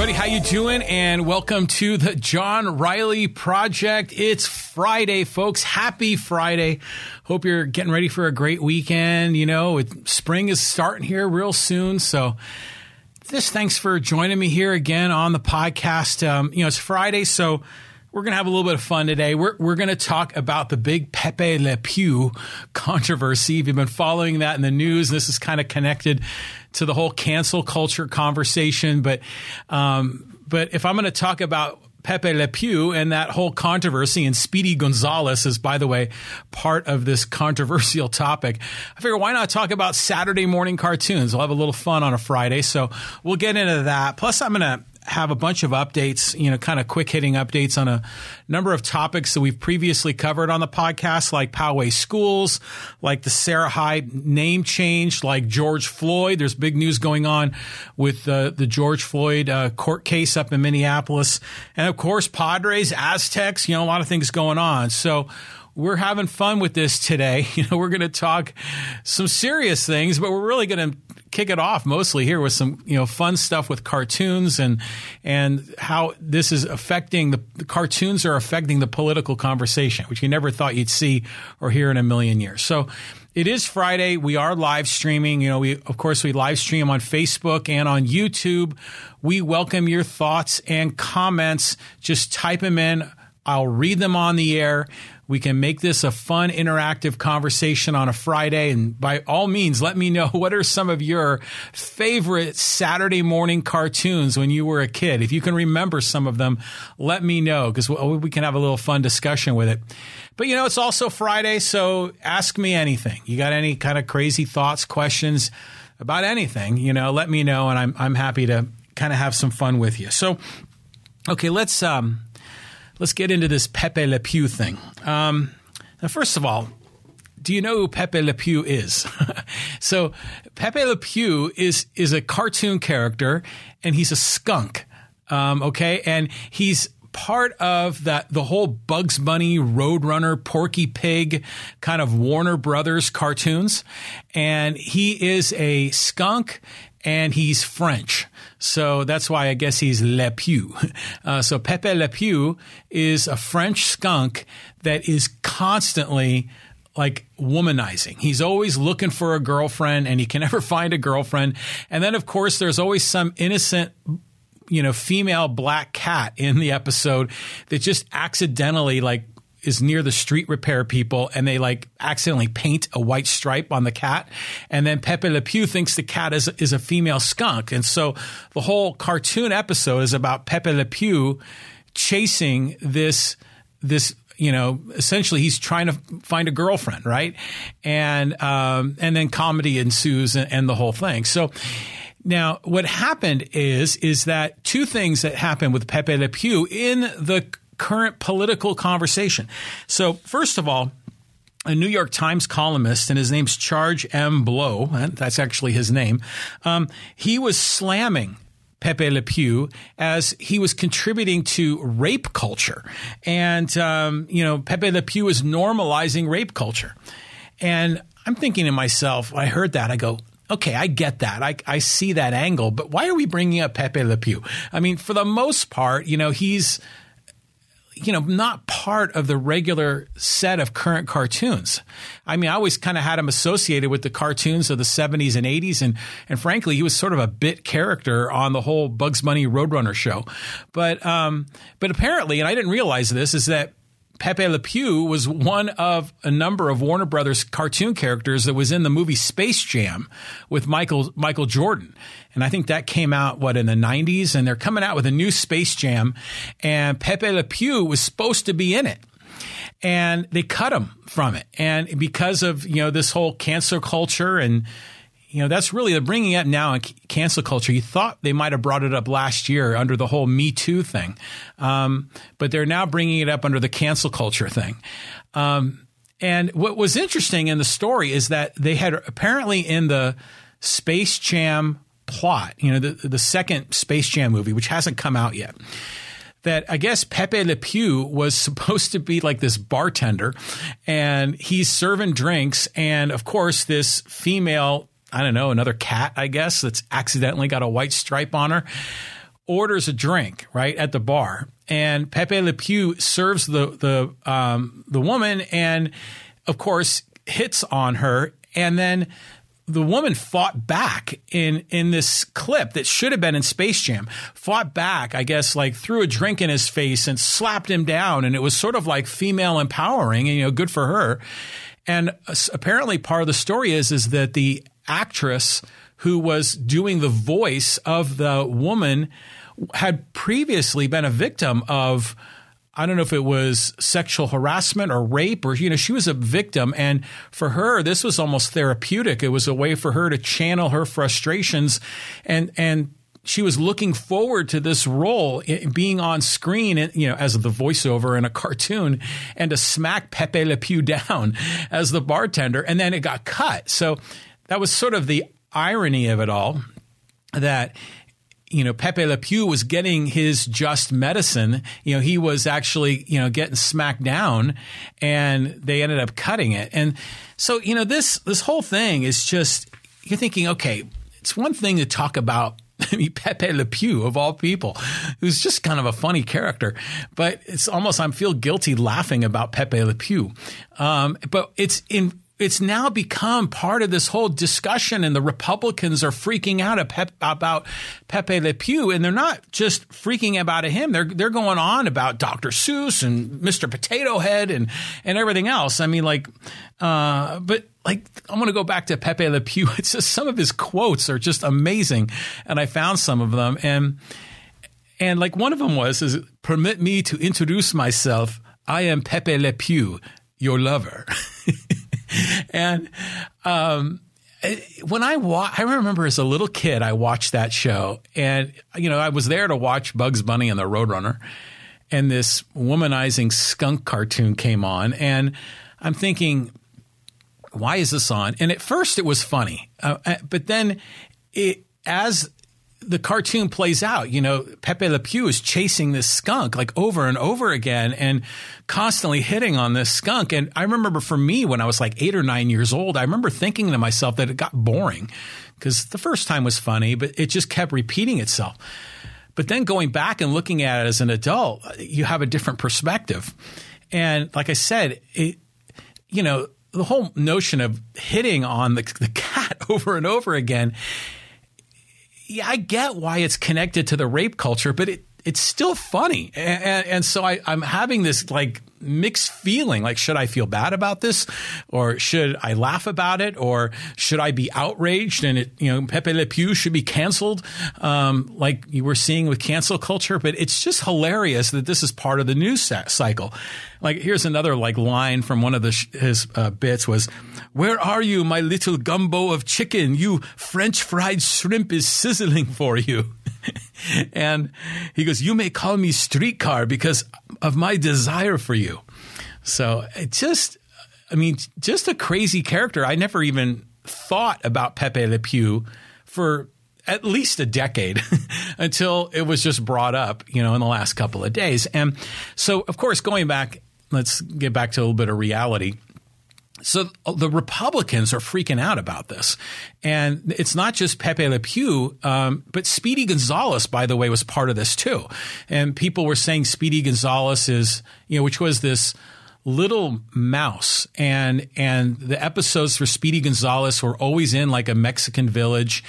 everybody. How you doing? And welcome to the John Riley Project. It's Friday, folks. Happy Friday. Hope you're getting ready for a great weekend. You know, it, spring is starting here real soon. So just thanks for joining me here again on the podcast. Um, you know, it's Friday, so we're going to have a little bit of fun today. We're, we're going to talk about the big Pepe Le Pew controversy. If you've been following that in the news, this is kind of connected to the whole cancel culture conversation. But, um, but if I'm going to talk about Pepe Le Pew and that whole controversy, and Speedy Gonzalez is, by the way, part of this controversial topic. I figure why not talk about Saturday morning cartoons? We'll have a little fun on a Friday, so we'll get into that. Plus, I'm going to have a bunch of updates, you know, kind of quick hitting updates on a number of topics that we've previously covered on the podcast, like Poway schools, like the Serra High name change, like George Floyd. There's big news going on with uh, the George Floyd uh, court case up in Minneapolis. And of course, Padres, Aztecs, you know, a lot of things going on. So, we're having fun with this today. You know, we're going to talk some serious things, but we're really going to kick it off mostly here with some you know fun stuff with cartoons and and how this is affecting the, the, cartoons are affecting the political conversation, which you never thought you'd see or hear in a million years. So. It is Friday. We are live streaming. You know, we of course we live stream on Facebook and on YouTube. We welcome your thoughts and comments. Just type them in. I'll read them on the air. We can make this a fun, interactive conversation on a Friday. And by all means, let me know what are some of your favorite Saturday morning cartoons when you were a kid. If you can remember some of them, let me know because we can have a little fun discussion with it. But you know, it's also Friday, so ask me anything. You got any kind of crazy thoughts, questions about anything, you know, let me know and I'm, I'm happy to kind of have some fun with you. So, okay, let's, um, let's get into this Pepe Le Pew thing. Um, now, first of all, do you know who Pepe Le Pew is? so, Pepe Le Pew is is a cartoon character, and he's a skunk. Um, okay, and he's part of that the whole Bugs Bunny, Roadrunner, Porky Pig kind of Warner Brothers cartoons, and he is a skunk and he's French. So that's why I guess he's Le Pew. Uh, so Pepe Le Pew is a French skunk that is constantly like womanizing. He's always looking for a girlfriend and he can never find a girlfriend. And then, of course, there's always some innocent you know, female black cat in the episode that just accidentally like is near the street repair people and they like accidentally paint a white stripe on the cat. And then Pepe Le Pew thinks the cat is, is a female skunk. And so the whole cartoon episode is about Pepe Le Pew chasing this, this you know, essentially he's trying to find a girlfriend, right? And um, and then comedy ensues and, and, the whole thing. So now, what happened is is that two things that happened with Pepe Le Pew in the current political conversation. So, first of all, a New York Times columnist, and his name's Charles M. Blow. That's actually his name. Um, he was slamming Pepe Le Pew as he was contributing to rape culture. And, um, you know, Pepe Le Pew is normalizing rape culture. And I'm thinking to myself, I heard that, I go, okay, I get that. I, I see that angle, but why are we bringing up Pepe Le Pew? I mean, for the most part, you know, he's you know, not part of the regular set of current cartoons. I mean, I always kind of had him associated with the cartoons of the 70s and 80s. And, and frankly, he was sort of a bit character on the whole Bugs Bunny Roadrunner show. But, um, but apparently, and I didn't realize this, is that Pepe Le Pew was one of a number of Warner Brothers cartoon characters that was in the movie Space Jam with Michael Michael Jordan. And I think that came out what in the 90s and they're coming out with a new Space Jam and Pepe Le Pew was supposed to be in it and they cut him from it. And because of, you know, this whole cancer culture and you know, that's really they're bringing it now in cancel culture. You thought they might have brought it up last year under the whole Me Too thing, um, but they're now bringing it up under the cancel culture thing. Um, and what was interesting in the story is that they had apparently in the Space Jam plot, you know, the, the second Space Jam movie, which hasn't come out yet that I guess Pepe Le Pew was supposed to be like this bartender and he's serving drinks. And of course, this female I don't know, another cat, I guess, that's accidentally got a white stripe on her orders a drink right at the bar, and Pepe Le Pew serves the the um, the woman, and of course hits on her, and then the woman fought back in in this clip that should have been in Space Jam. Fought back, I guess, like threw a drink in his face and slapped him down, and it was sort of like female empowering, and you know, good for her. And uh, apparently, part of the story is is that the actress who was doing the voice of the woman had previously been a victim of I don't know if it was sexual harassment or rape or, you know, she was a victim. And for her, this was almost therapeutic. It was a way for her to channel her frustrations and, and, she was looking forward to this role being on screen, you know, as the voiceover in a cartoon, and to smack Pepe Le Pew down as the bartender, and then it got cut. So that was sort of the irony of it all. That you know, Pepe Le Pew was getting his just medicine. You know, he was actually, you know, getting smacked down and they ended up cutting it. And so, you know, this, this whole thing is just, you're thinking, okay, it's one thing to talk about I mean, Pepe Le Pew of all people, who's just kind of a funny character, but it's almost I feel guilty laughing about Pepe Le Pew. Um, but it's in it's now become part of this whole discussion, and the Republicans are freaking out about Pepe Le Pew, and they're not just freaking about him; they're they're going on about Dr. Seuss and Mr. Potato Head and and everything else. I mean, like, uh, but like I'm going to go back to Pepe Le Pew. It's just some of his quotes are just amazing, and I found some of them, and and like one of them was, "Is permit me to introduce myself. I am Pepe Le Pew, your lover." and um, when I wa- I remember as a little kid, I watched that show, and you know, I was there to watch Bugs Bunny and the Roadrunner, and this womanizing skunk cartoon came on, and I'm thinking, why is this on? And at first, it was funny, uh, uh but then it as the cartoon plays out. You know, Pepe Le Pew is chasing this skunk like over and over again and constantly hitting on this skunk. And I remember for me, when I was like eight or nine years old, I remember thinking to myself that it got boring because the first time was funny, but it just kept repeating itself. But then going back and looking at it as an adult, you have a different perspective. And like I said, it, you know, the whole notion of hitting on the, the cat over and over again yeah, I get why it's connected to the rape culture, but it it's still funny. And, and so I, I'm having this like mixed feeling. Like, should I feel bad about this or should I laugh about it or should I be outraged and it, you know, Pepe Le Pew should be canceled? Um, like you were seeing with cancel culture, but it's just hilarious that this is part of the news cycle. Like, here's another like line from one of the sh- his uh, bits was, "Where are you, my little gumbo of chicken? You French fried shrimp is sizzling for you." and he goes, "You may call me streetcar because of my desire for you." So it just, I mean, just a crazy character. I never even thought about Pepe Le Pew for at least a decade until it was just brought up, you know, in the last couple of days. And so, of course, going back, let's get back to a little bit of reality. So the Republicans are freaking out about this. And it's not just Pepe Le Pew, um, but Speedy Gonzalez, by the way, was part of this too. And people were saying Speedy Gonzalez is, you know, which was this little mouse and and the episodes for Speedy Gonzalez were always in like a Mexican village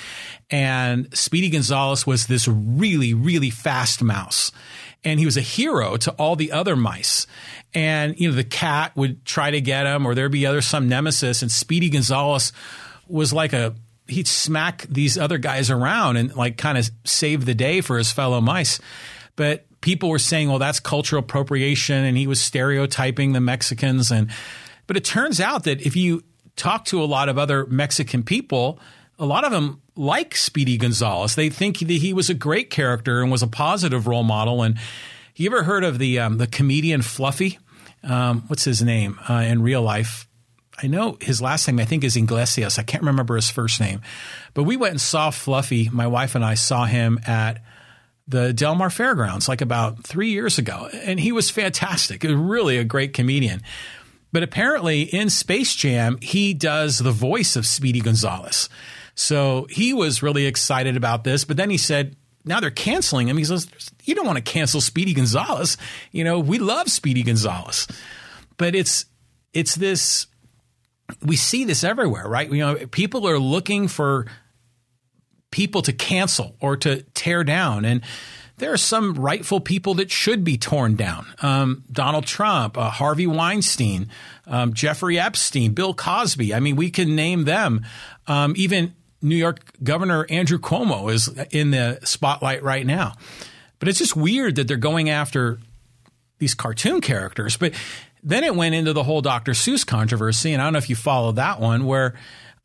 and Speedy Gonzalez was this really really fast mouse and he was a hero to all the other mice. And you know, the cat would try to get him, or there'd be other some nemesis. And Speedy Gonzalez was like a he'd smack these other guys around and like kind of save the day for his fellow mice. But people were saying, well, that's cultural appropriation, and he was stereotyping the Mexicans. And but it turns out that if you talk to a lot of other Mexican people, a lot of them like Speedy Gonzalez. They think that he was a great character and was a positive role model. And you ever heard of the um, the comedian Fluffy? Um, what's his name uh, in real life? I know his last name. I think is Iglesias. I can't remember his first name. But we went and saw Fluffy. My wife and I saw him at the Del Mar Fairgrounds like about three years ago, and he was fantastic. Really a great comedian. But apparently in Space Jam, he does the voice of Speedy Gonzalez. So he was really excited about this. But then he said, now they're canceling him. He says, "You don't want to cancel Speedy Gonzalez. You know, we love Speedy Gonzalez." But it's it's this we see this everywhere, right? You know, people are looking for people to cancel or to tear down and there are some rightful people that should be torn down. Um, Donald Trump, uh, Harvey Weinstein, um, Jeffrey Epstein, Bill Cosby. I mean, we can name them. Um, even New York Governor Andrew Cuomo is in the spotlight right now. But it's just weird that they're going after these cartoon characters. But then it went into the whole Dr. Seuss controversy, and I don't know if you followed that one, where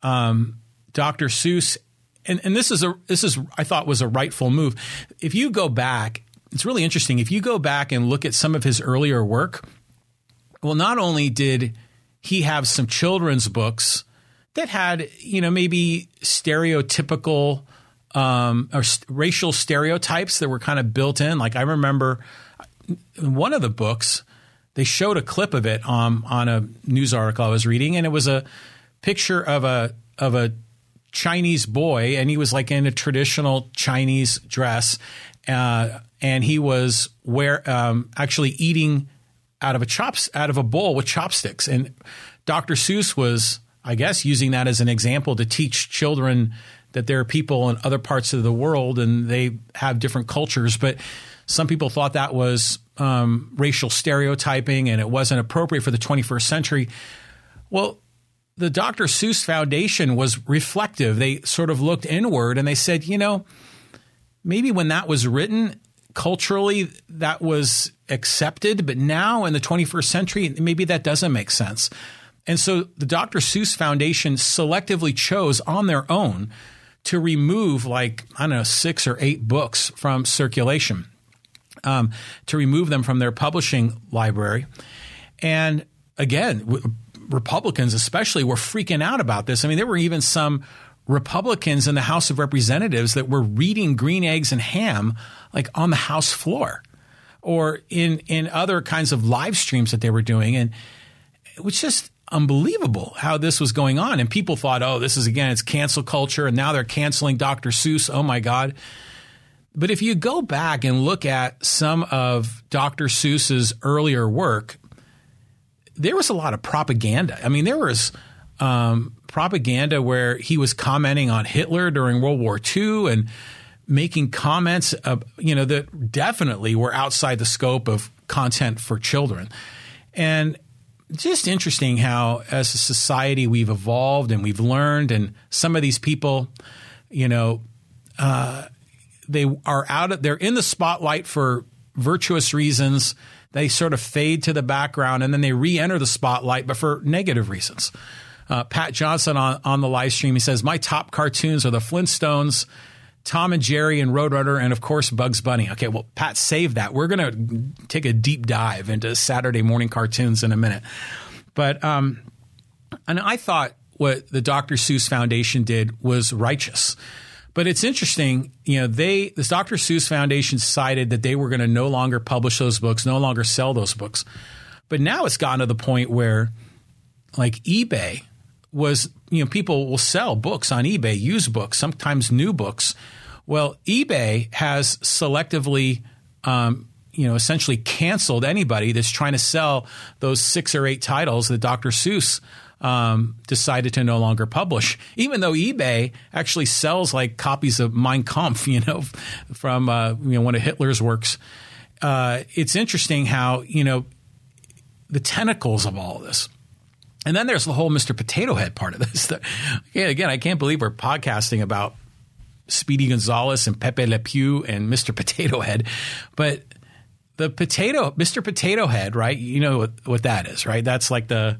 um, Dr. Seuss, and, and this is a this is I thought was a rightful move. If you go back, it's really interesting. If you go back and look at some of his earlier work, well, not only did he have some children's books that had, you know, maybe stereotypical um, or st- racial stereotypes that were kind of built in. Like I remember one of the books, they showed a clip of it on on a news article I was reading, and it was a picture of a of a Chinese boy, and he was like in a traditional Chinese dress, uh, and he was where um, actually eating out of a chops out of a bowl with chopsticks, and Dr. Seuss was I guess, using that as an example to teach children that there are people in other parts of the world and they have different cultures. But some people thought that was um, racial stereotyping and it wasn't appropriate for the 21st century. Well, the Dr. Seuss Foundation was reflective. They sort of looked inward and they said, you know, maybe when that was written, culturally that was accepted, but now in the 21st century, maybe that doesn't make sense. And so the Dr. Seuss Foundation selectively chose on their own to remove like, I don't know, six or eight books from circulation, um, to remove them from their publishing library. And again, w- Republicans especially were freaking out about this. I mean, there were even some Republicans in the House of Representatives that were reading Green Eggs and Ham like on the House floor or in in other kinds of live streams that they were doing. And it was just unbelievable how this was going on. And people thought, oh, this is again, it's cancel culture. And now they're canceling Dr. Seuss. Oh my God. But if you go back and look at some of Dr. Seuss's earlier work, there was a lot of propaganda. I mean, there was um, propaganda where he was commenting on Hitler during World War II and making comments, you know, that definitely were outside the scope of content for children. And just interesting how, as a society, we've evolved and we've learned, and some of these people, you know, uh, they are out. Of, they're in the spotlight for virtuous reasons. They sort of fade to the background, and then they re-enter the spotlight, but for negative reasons. Uh, Pat Johnson on on the live stream, he says, "My top cartoons are the Flintstones." Tom and Jerry and Roadrunner, and of course Bugs Bunny. Okay, well, Pat, save that. We're going to take a deep dive into Saturday morning cartoons in a minute. But um, and I thought what the Dr. Seuss Foundation did was righteous. But it's interesting, you know, they this Dr. Seuss Foundation decided that they were going to no longer publish those books, no longer sell those books. But now it's gotten to the point where like eBay was, you know, people will sell books on eBay, used books, sometimes new books well, eBay has selectively, um, you know, essentially canceled anybody that's trying to sell those six or eight titles that Dr. Seuss um, decided to no longer publish, even though eBay actually sells like copies of Mein Kampf, you know, from uh, you know one of Hitler's works. Uh, it's interesting how you know the tentacles of all of this. And then there's the whole Mr. Potato Head part of this. again, I can't believe we're podcasting about Speedy Gonzalez and Pepe Le Pew and Mr. Potato Head. But the potato, Mr. Potato Head, right? You know what, what that is, right? That's like the,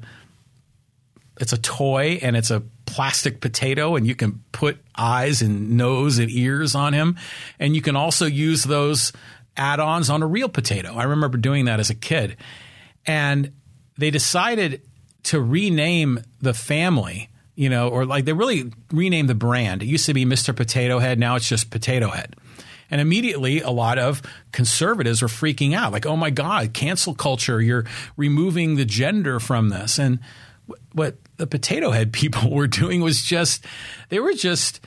it's a toy and it's a plastic potato and you can put eyes and nose and ears on him. And you can also use those add ons on a real potato. I remember doing that as a kid. And they decided to rename the family you know, or like they really renamed the brand. It used to be Mr. Potato Head, now it's just Potato Head. And immediately, a lot of conservatives are freaking out like, oh my God, cancel culture. You're removing the gender from this. And what the potato head people were doing was just, they were just,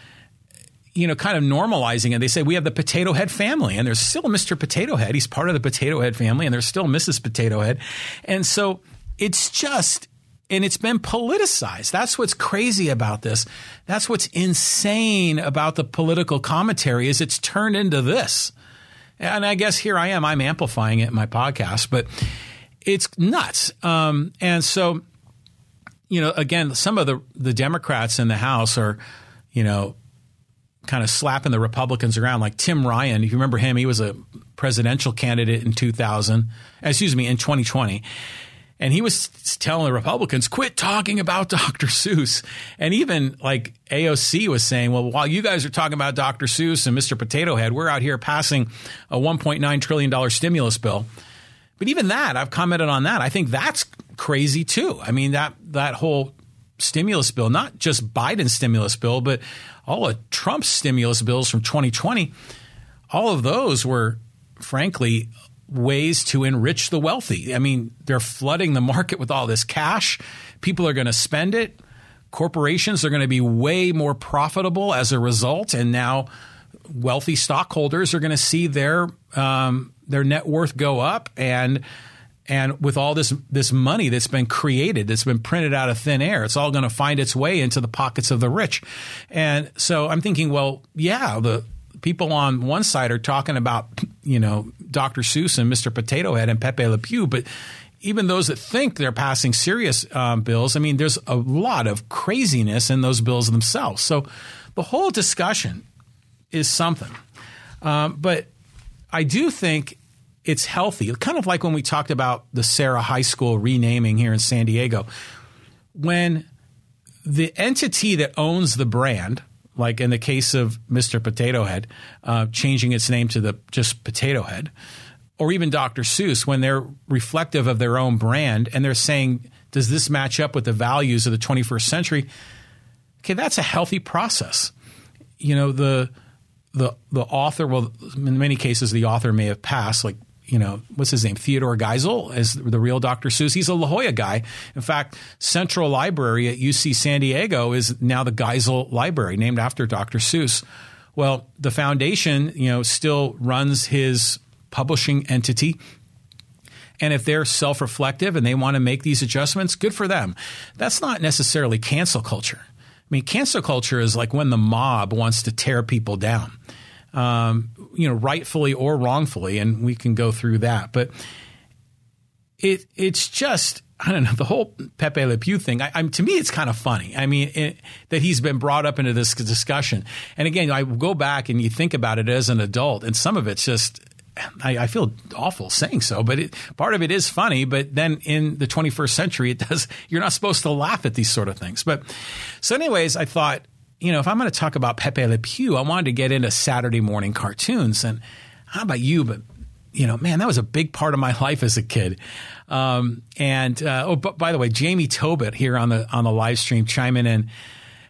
you know, kind of normalizing it. They say we have the Potato Head family, and there's still Mr. Potato Head. He's part of the Potato Head family, and there's still Mrs. Potato Head. And so it's just, and it's been politicized. That's what's crazy about this. That's what's insane about the political commentary is it's turned into this. And I guess here I am. I'm amplifying it in my podcast, but it's nuts. Um, and so, you know, again, some of the the Democrats in the House are, you know, kind of slapping the Republicans around, like Tim Ryan. If you remember him, he was a presidential candidate in 2000, excuse me, in 2020. And he was telling the Republicans, quit talking about Dr. Seuss. And even like AOC was saying, well, while you guys are talking about Dr. Seuss and Mr. Potato Head, we're out here passing a $1.9 trillion stimulus bill. But even that, I've commented on that. I think that's crazy too. I mean, that, that whole stimulus bill, not just Biden's stimulus bill, but all of Trump's stimulus bills from 2020, all of those were frankly ways to enrich the wealthy. I mean, they're flooding the market with all this cash. People are going to spend it. Corporations are going to be way more profitable as a result, and now wealthy stockholders are going to see their um, their net worth go up and and with all this this money that's been created, that's been printed out of thin air, it's all going to find its way into the pockets of the rich. And so I'm thinking, well, yeah, the people on one side are talking about, you know, Dr. Seuss and Mr. Potato Head and Pepe Le Pew, but even those that think they're passing serious um, bills, I mean, there's a lot of craziness in those bills themselves. So the whole discussion is something. Um, but I do think it's healthy, kind of like when we talked about the Serra High School renaming here in San Diego. When the entity that owns the brand, like in the case of Mr. Potato Head, uh, changing its name to the just Potato Head, or even Dr. Seuss, when they're reflective of their own brand and they're saying, does this match up with the values of the 21st century? Okay, that's a healthy process. You know, the the the author, well, in many cases, the author may have passed, like you know, what's his name? Theodore Geisel as the real Dr. Seuss. He's a La Jolla guy. In fact, Central Library at UC San Diego is now the Geisel Library, named after Dr. Seuss. Well, the foundation, you know, still runs his publishing entity. And if they're self reflective and they want to make these adjustments, good for them. That's not necessarily cancel culture. I mean, cancel culture is like when the mob wants to tear people down um, you know, rightfully or wrongfully, and we can go through that. But it it's just I don't know the whole Pepe Le Pew thing. I, am to me, it's kind of funny. I mean, it, that he's been brought up into this discussion. And again, I go back and you think about it as an adult, and some of it's just. I, I feel awful saying so, but it, part of it is funny. But then in the 21st century, it does. You're not supposed to laugh at these sort of things. But so, anyways, I thought you know, if I'm going to talk about Pepe Le Pew, I wanted to get into Saturday morning cartoons. And how about you? But you know, man, that was a big part of my life as a kid. Um, and uh, oh, but by the way, Jamie Tobit here on the on the live stream chiming in.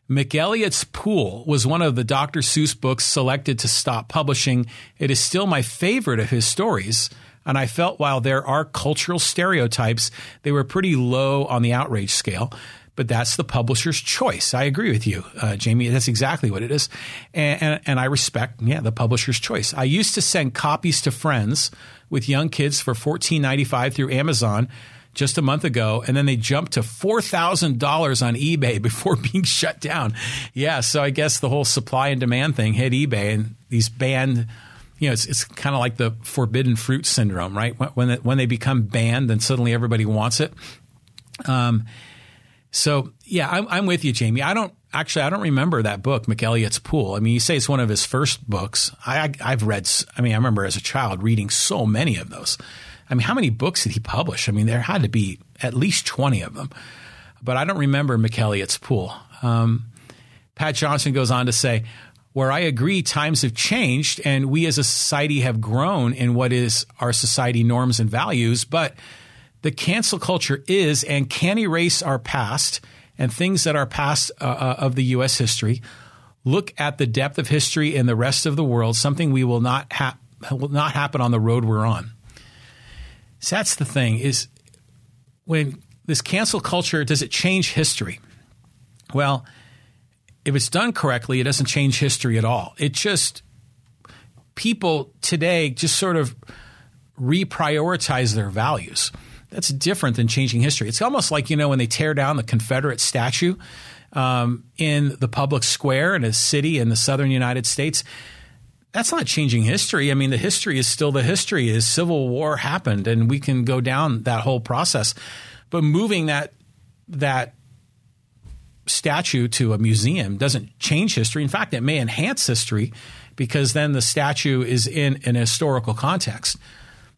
McElligot's Pool was one of the Dr. Seuss books selected to stop publishing. It is still my favorite of his stories. And I felt while there are cultural stereotypes, they were pretty low on the outrage scale but that's the publisher's choice. I agree with you, uh, Jamie. That's exactly what it is. And, and, and, I respect, yeah, the publisher's choice. I used to send copies to friends with young kids for $14.95 through Amazon just a month ago, and then they jumped to $4,000 on eBay before being shut down. Yeah, so I guess the whole supply and demand thing hit eBay, and these banned you know, it's, it's kind of like the forbidden fruit syndrome, right? When, when they become banned, then suddenly everybody wants it. Um, so yeah, I'm, I'm, with you, Jamie. I don't actually I don't remember that book, McElligot's Pool. I mean, you say it's one of his first books. I, I have read. I mean, I remember as a child reading so many of those. I mean, how many books did he publish? I mean, there had to be at least twenty of them, but I don't remember McElligot's Pool. Um, Pat Johnson goes on to say. Where I agree, times have changed and we as a society have grown in what is our society norms and values, but the cancel culture is and can erase our past and things that are past uh, uh of the U.S. history. Look at the depth of history in the rest of the world, something we will not ha- will not happen on the road we're on. So that's the thing is when this cancel culture does it change history? Well, if it's done correctly, it doesn't change history at all. It just people today just sort of reprioritize their values. That's different than changing history. It's almost like, you know, when they tear down the Confederate statue um, in the public square in a city in the southern United States. That's not changing history. I mean, the history is still the history. Is Civil War happened, and we can go down that whole process. But moving that that statue to a museum doesn't change history. In fact, it may enhance history because then the statue is in an historical context.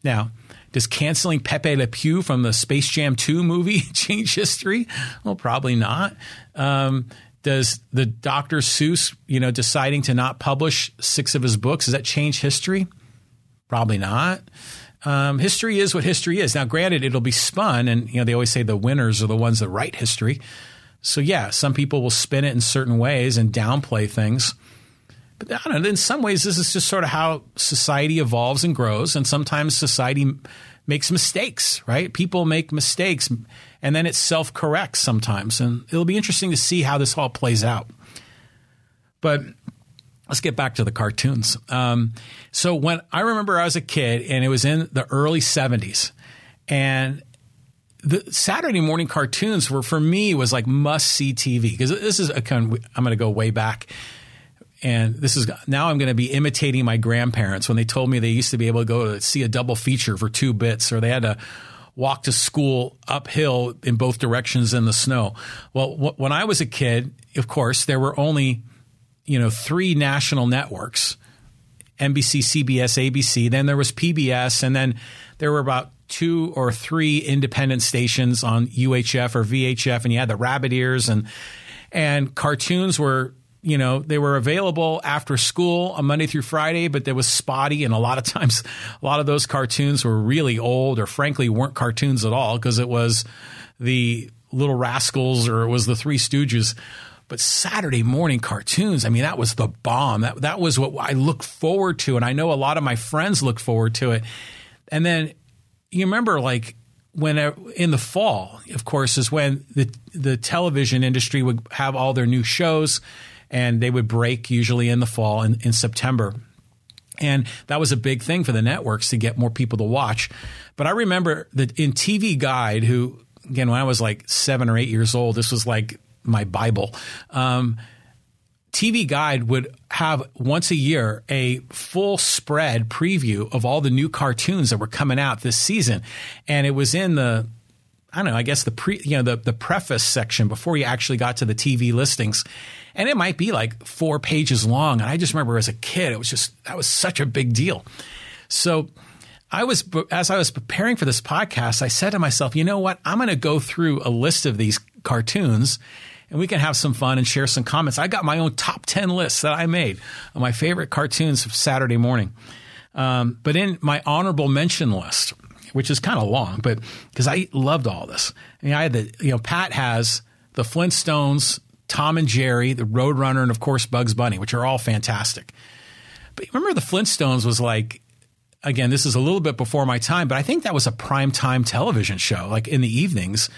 Now, does canceling Pepe Le Pew from the Space Jam 2 movie change history? Well, probably not. Um, does the Dr. Seuss, you know, deciding to not publish six of his books, does that change history? Probably not. Um, history is what history is. Now, granted, it'll be spun, and you know they always say the winners are the ones that write history. So yeah, some people will spin it in certain ways and downplay things. But I don't know. In some ways, this is just sort of how society evolves and grows, and sometimes society makes mistakes. Right? People make mistakes, and then it self corrects sometimes, and it'll be interesting to see how this all plays out. But let's get back to the cartoons. Um, so when I remember I was a kid, and it was in the early '70s, and the Saturday morning cartoons were for me was like must see TV because this is a I'm going to go way back, and this is now I'm going to be imitating my grandparents when they told me they used to be able to go to see a double feature for two bits, or they had to walk to school uphill in both directions in the snow. Well, wh- when I was a kid, of course, there were only you know three national networks. NBC, CBS, ABC. Then there was PBS, and then there were about two or three independent stations on UHF or VHF, and you had the rabbit ears and and cartoons were you know they were available after school on Monday through Friday, but there was spotty, and a lot of times a lot of those cartoons were really old or frankly weren't cartoons at all because it was the Little Rascals or it was the Three Stooges. But Saturday morning cartoons, I mean, that was the bomb. That that was what I look forward to, and I know a lot of my friends look forward to it. And then you remember like when uh, in the fall, of course, is when the the television industry would have all their new shows, and they would break usually in the fall in, in September. And that was a big thing for the networks to get more people to watch. But I remember that in TV Guide, who again when I was like seven or eight years old, this was like my Bible. Um, TV Guide would have once a year a full spread preview of all the new cartoons that were coming out this season. And it was in the I don't know, I guess the pre you know the the preface section before you actually got to the TV listings. And it might be like 4 pages long. And I just remember as a kid it was just that was such a big deal. So I was as I was preparing for this podcast, I said to myself, "You know what? I'm going to go through a list of these cartoons and we can have some fun and share some comments. I got my own top 10 lists that I made of my favorite cartoons of Saturday morning. Um, but in my honorable mention list, which is kind of long, but because I loved all this. I mean, I had the, you know, Pat has the Flintstones, Tom and Jerry, the Roadrunner, and of course Bugs Bunny, which are all fantastic. But remember, the Flintstones was like, again, this is a little bit before my time, but I think that was a prime time television show, like in the evenings.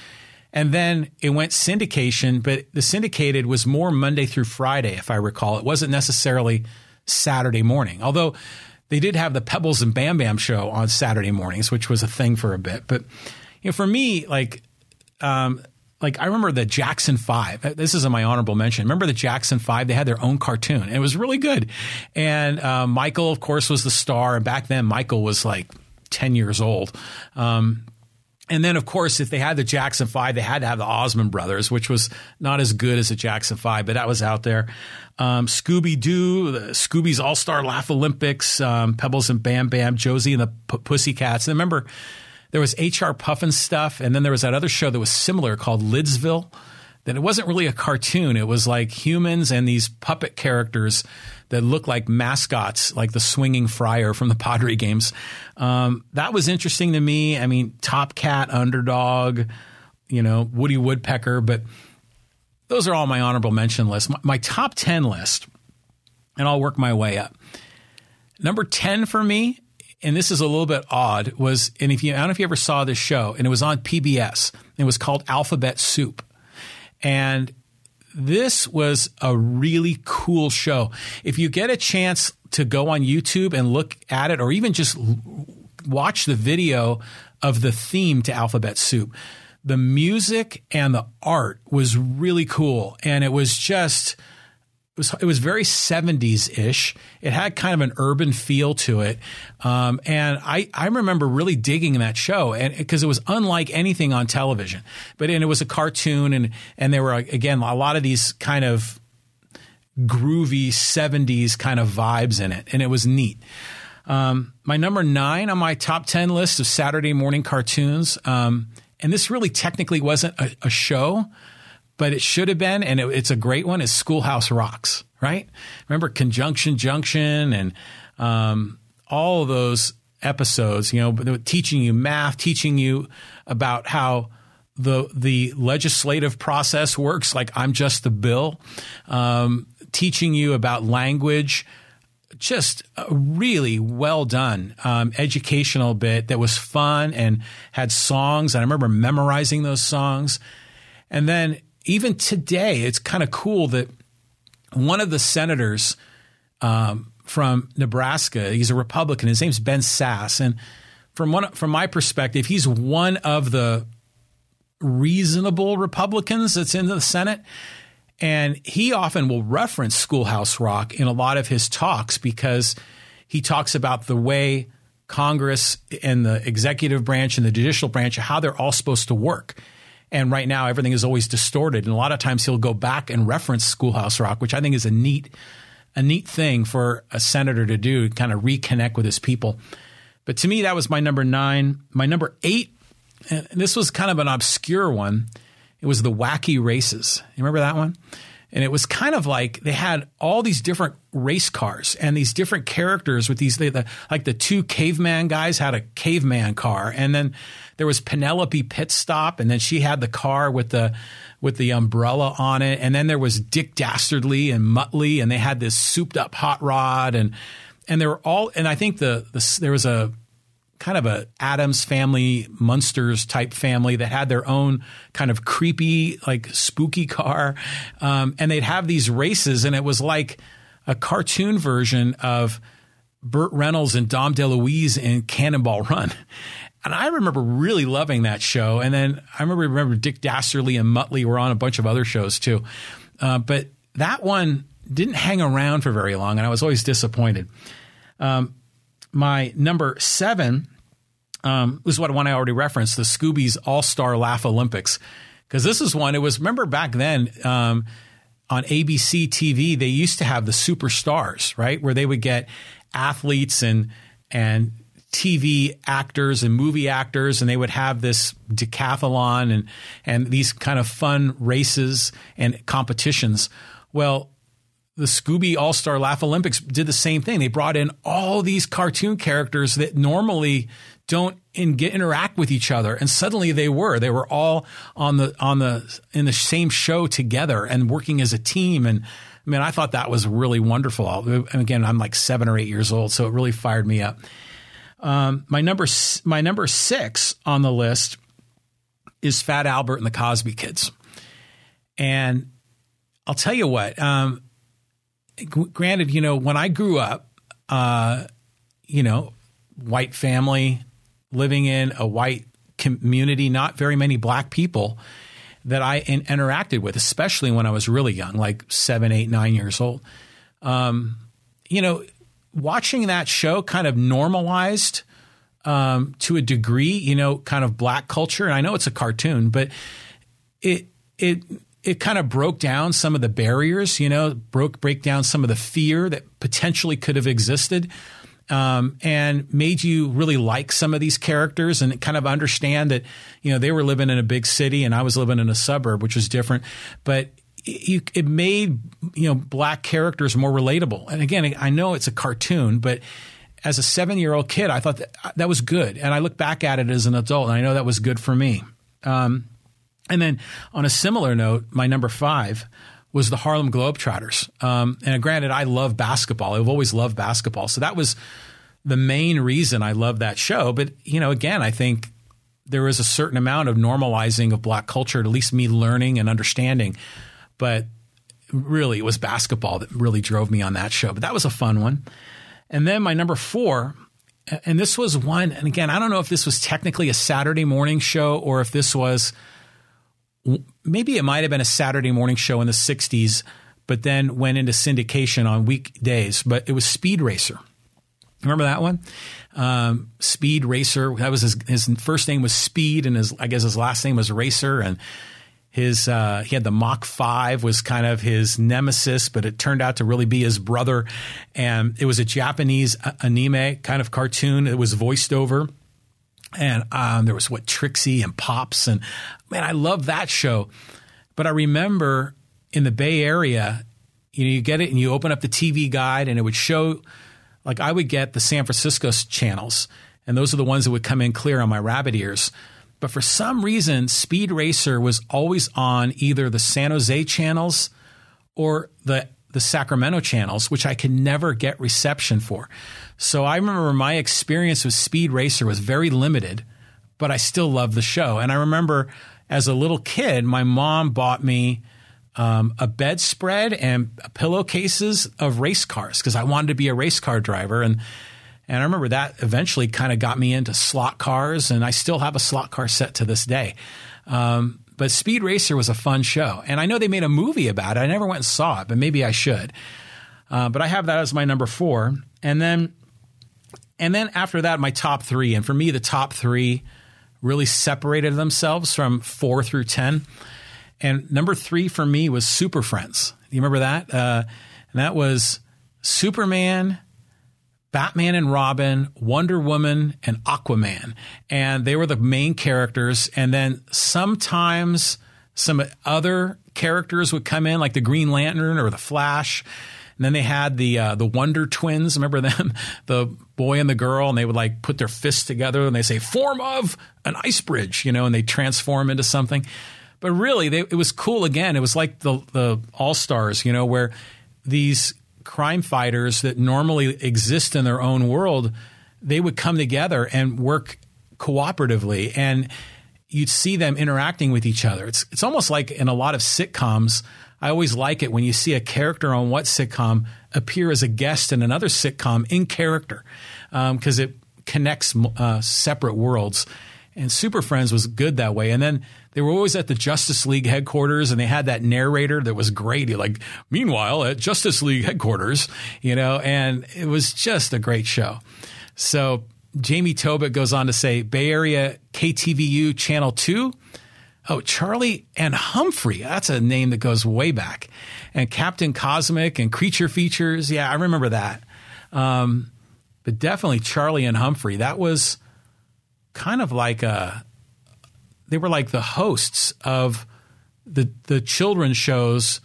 And then it went syndication, but the syndicated was more Monday through Friday, if I recall. It wasn't necessarily Saturday morning, although they did have the Pebbles and Bam Bam show on Saturday mornings, which was a thing for a bit. But you know, for me, like, um, like I remember the Jackson Five. This is my honorable mention. Remember the Jackson Five? They had their own cartoon. And it was really good. And uh, Michael, of course, was the star. And back then, Michael was like ten years old. Um, and then, of course, if they had the Jackson Five, they had to have the Osmond brothers, which was not as good as the Jackson Five, but that was out there. Um, Scooby Doo, Scooby's All Star Laugh Olympics, um, Pebbles and Bam Bam, Josie and the P- Pussycats. And remember, there was H.R. Pufnstuf, and then there was that other show that was similar called Lidsville. That it wasn't really a cartoon; it was like humans and these puppet characters that looked like mascots, like the swinging friar from the Padre games. Um, that was interesting to me. I mean, Top Cat, Underdog, you know, Woody Woodpecker, but those are all my honorable mention list. My, my top 10 list, and I'll work my way up. Number 10 for me, and this is a little bit odd, was, and if you, I don't know if you ever saw this show, and it was on PBS. It was called Alphabet Soup. And this was a really cool show. If you get a chance to go on YouTube and look at it, or even just watch the video of the theme to Alphabet Soup, the music and the art was really cool. And it was just, was, it was very 70s ish. It had kind of an urban feel to it. Um, and I, I remember really digging that show and because it was unlike anything on television, but and it was a cartoon and, and there were again, a lot of these kind of groovy 70s kind of vibes in it. And it was neat. Um, my number nine on my top 10 list of Saturday morning cartoons, um, and this really technically wasn't a, a show, but it should have been, and it, it's a great one, is Schoolhouse Rocks, right? Remember Conjunction Junction and um, all those episodes, you know, teaching you math, teaching you about how the the legislative process works. Like I'm just the bill, um, teaching you about language, just a really well done um, educational bit that was fun and had songs. And I remember memorizing those songs. And then even today, it's kind of cool that one of the senators um, from Nebraska, he's a Republican. His name's Ben Sasse, and from one from my perspective, he's one of the reasonable Republicans that's in the Senate. And he often will reference Schoolhouse Rock in a lot of his talks because he talks about the way Congress and the executive branch and the judicial branch, how they're all supposed to work. And right now, everything is always distorted. And a lot of times he'll go back and reference Schoolhouse Rock, which I think is a neat, a neat thing for a senator to do, to kind of reconnect with his people. But to me, that was my number nine. My number eight, and this was kind of an obscure one, it was the Wacky Races. You remember that one? And it was kind of like they had all these different race cars and these different characters with these, they, the, like the two caveman guys had a caveman car. And then there was Penelope Pitstop, and then she had the car with the, with the umbrella on it. And then there was Dick Dastardly and Muttley, and they had this souped up hot rod. And, and they were all, and I think the, the there was a, kind of a Addams family, Munsters type family that had their own kind of creepy, like spooky car. Um, and they'd have these races, and it was like a cartoon version of Burt Reynolds and Dom DeLuise in Cannonball Run. And I remember really loving that show. And then I remember, remember Dick Dastardly and Muttley were on a bunch of other shows too. Uh, but that one didn't hang around for very long, and I was always disappointed. Um, my number seven um, was what one I already referenced, the Scooby's All Star Laugh Olympics. Because this is one, it was, remember back then um, on ABC TV, they used to have the superstars, right? Where they would get athletes and, and TV actors and movie actors, and they would have this decathlon and, and these kind of fun races and competitions. Well, the Scooby All Star Laugh Olympics did the same thing. They brought in all these cartoon characters that normally don't in, get, interact with each other, and suddenly they were. They were all on the on the in the same show together and working as a team. And I mean, I thought that was really wonderful. And again, I'm like seven or eight years old, so it really fired me up. Um, my number my number six on the list is Fat Albert and the Cosby Kids, and I'll tell you what. Um, granted, you know, when I grew up, uh, you know, white family, living in a white community, not very many black people that I in, interacted with, especially when I was really young, like seven, eight, nine years old. Um, you know, watching that show kind of normalized um, to a degree, you know, kind of black culture. And I know it's a cartoon, but it it it kind of broke down some of the barriers, you know, broke break down some of the fear that potentially could have existed. Um, and made you really like some of these characters and kind of understand that you know they were living in a big city and I was living in a suburb, which was different. But it, made you know black characters more relatable. And again, I know it's a cartoon, but as a seven year old kid, I thought that, that was good. And I look back at it as an adult, and I know that was good for me. Um, and then on a similar note, my number five was the Harlem Globetrotters. Um, and granted, I love basketball. I've always loved basketball. So that was the main reason I love that show. But, you know, again, I think there is a certain amount of normalizing of black culture, at least me learning and understanding. But really, it was basketball that really drove me on that show. But that was a fun one. And then my number four, and this was one, and again, I don't know if this was technically a Saturday morning show or if this was maybe it might have been a Saturday morning show in the 60s, but then went into syndication on weekdays. But it was Speed Racer. Remember that one? Um, Speed Racer. That was his, his first name was Speed, and his I guess his last name was Racer. And his uh, he had the Mach Five was kind of his nemesis, but it turned out to really be his brother. And it was a Japanese anime kind of cartoon. It was voiced over. And um, there was what Trixie and Pops, and man, I love that show. But I remember in the Bay Area, you know, you get it and you open up the TV guide, and it would show, like I would get the San Francisco channels, and those are the ones that would come in clear on my rabbit ears. But for some reason, Speed Racer was always on either the San Jose channels or the the Sacramento channels, which I could never get reception for. So I remember my experience with Speed Racer was very limited, but I still loved the show. And I remember as a little kid, my mom bought me um, a bedspread and pillowcases of race cars because I wanted to be a race car driver. And and I remember that eventually kind of got me into slot cars, and I still have a slot car set to this day. Um, but Speed Racer was a fun show, and I know they made a movie about it. I never went and saw it, but maybe I should. Uh, but I have that as my number four, and then and then after that, my top three. And for me, the top three really separated themselves from four through ten. And number three for me was Super Friends. Do you remember that? Uh, and that was Superman, Batman and Robin, Wonder Woman, and Aquaman. And they were the main characters. And then sometimes some other characters would come in, like the Green Lantern or the Flash. And then they had the uh, the Wonder Twins. Remember them, the boy and the girl, and they would like put their fists together and they say "form of an ice bridge," you know, and they transform into something. But really, they, it was cool. Again, it was like the the All Stars, you know, where these crime fighters that normally exist in their own world, they would come together and work cooperatively and you'd see them interacting with each other. It's it's almost like in a lot of sitcoms. I always like it when you see a character on what sitcom appear as a guest in another sitcom in character because um, it connects uh, separate worlds. And Super Friends was good that way. And then they were always at the Justice League headquarters and they had that narrator that was great. He like, meanwhile, at Justice League headquarters, you know, and it was just a great show. So Jamie Tobit goes on to say Bay Area KTVU Channel 2. Oh, Charlie and Humphrey. That's a name that goes way back. And Captain Cosmic and Creature Features. Yeah, I remember that. Um, but definitely Charlie and Humphrey. That was kind of like a they were like the hosts of the the children's shows.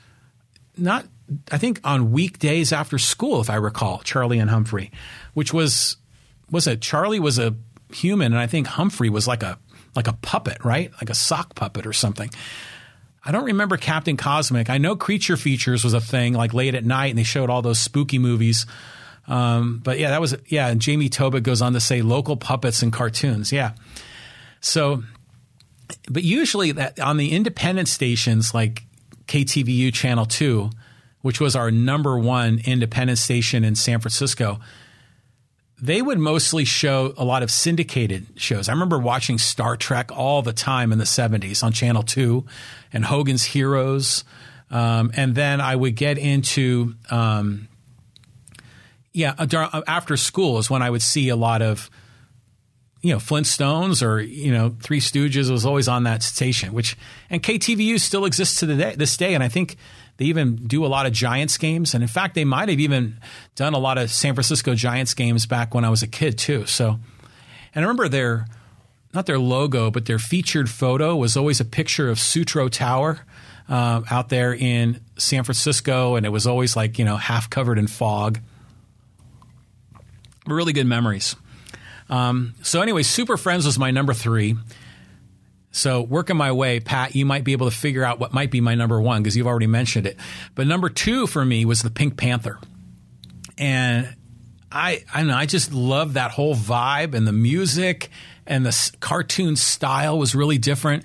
Not I think on weekdays after school, if I recall, Charlie and Humphrey, which was was it Charlie was a human, and I think Humphrey was like a like a puppet, right? Like a sock puppet or something. I don't remember Captain Cosmic. I know Creature Features was a thing, like late at night, and they showed all those spooky movies. Um, but yeah, that was yeah. And Jamie Tobit goes on to say local puppets and cartoons. Yeah. So but usually that on the independent stations like KTVU Channel 2, which was our number one independent station in San Francisco, they would mostly show a lot of syndicated shows. I remember watching Star Trek all the time in the 70s on Channel 2 and Hogan's Heroes. Um, and then I would get into, um, yeah, uh, after school is when I would see a lot of you know Flintstones or you know Three Stooges was always on that station, which and KTVU still exists to the day, this day, and I think they even do a lot of Giants games, and in fact, they might have even done a lot of San Francisco Giants games back when I was a kid too. So, and I remember their not their logo, but their featured photo was always a picture of Sutro Tower. Uh, out there in San Francisco, and it was always like you know half covered in fog. Really good memories. Um, so anyway, Super Friends was my number three. So working my way, Pat, you might be able to figure out what might be my number one because you've already mentioned it. But number two for me was the Pink Panther, and I I know I just love that whole vibe and the music and the cartoon style was really different.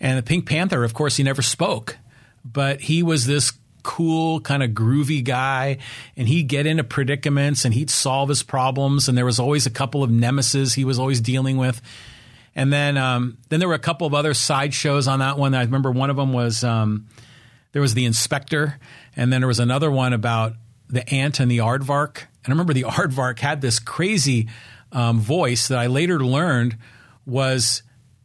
And the Pink Panther, of course, he never spoke, but he was this cool, kind of groovy guy, and he'd get into predicaments and he'd solve his problems. And there was always a couple of nemesis he was always dealing with. And then, um, then there were a couple of other side shows on that one. I remember one of them was um, there was the inspector, and then there was another one about the ant and the aardvark. And I remember the aardvark had this crazy um, voice that I later learned was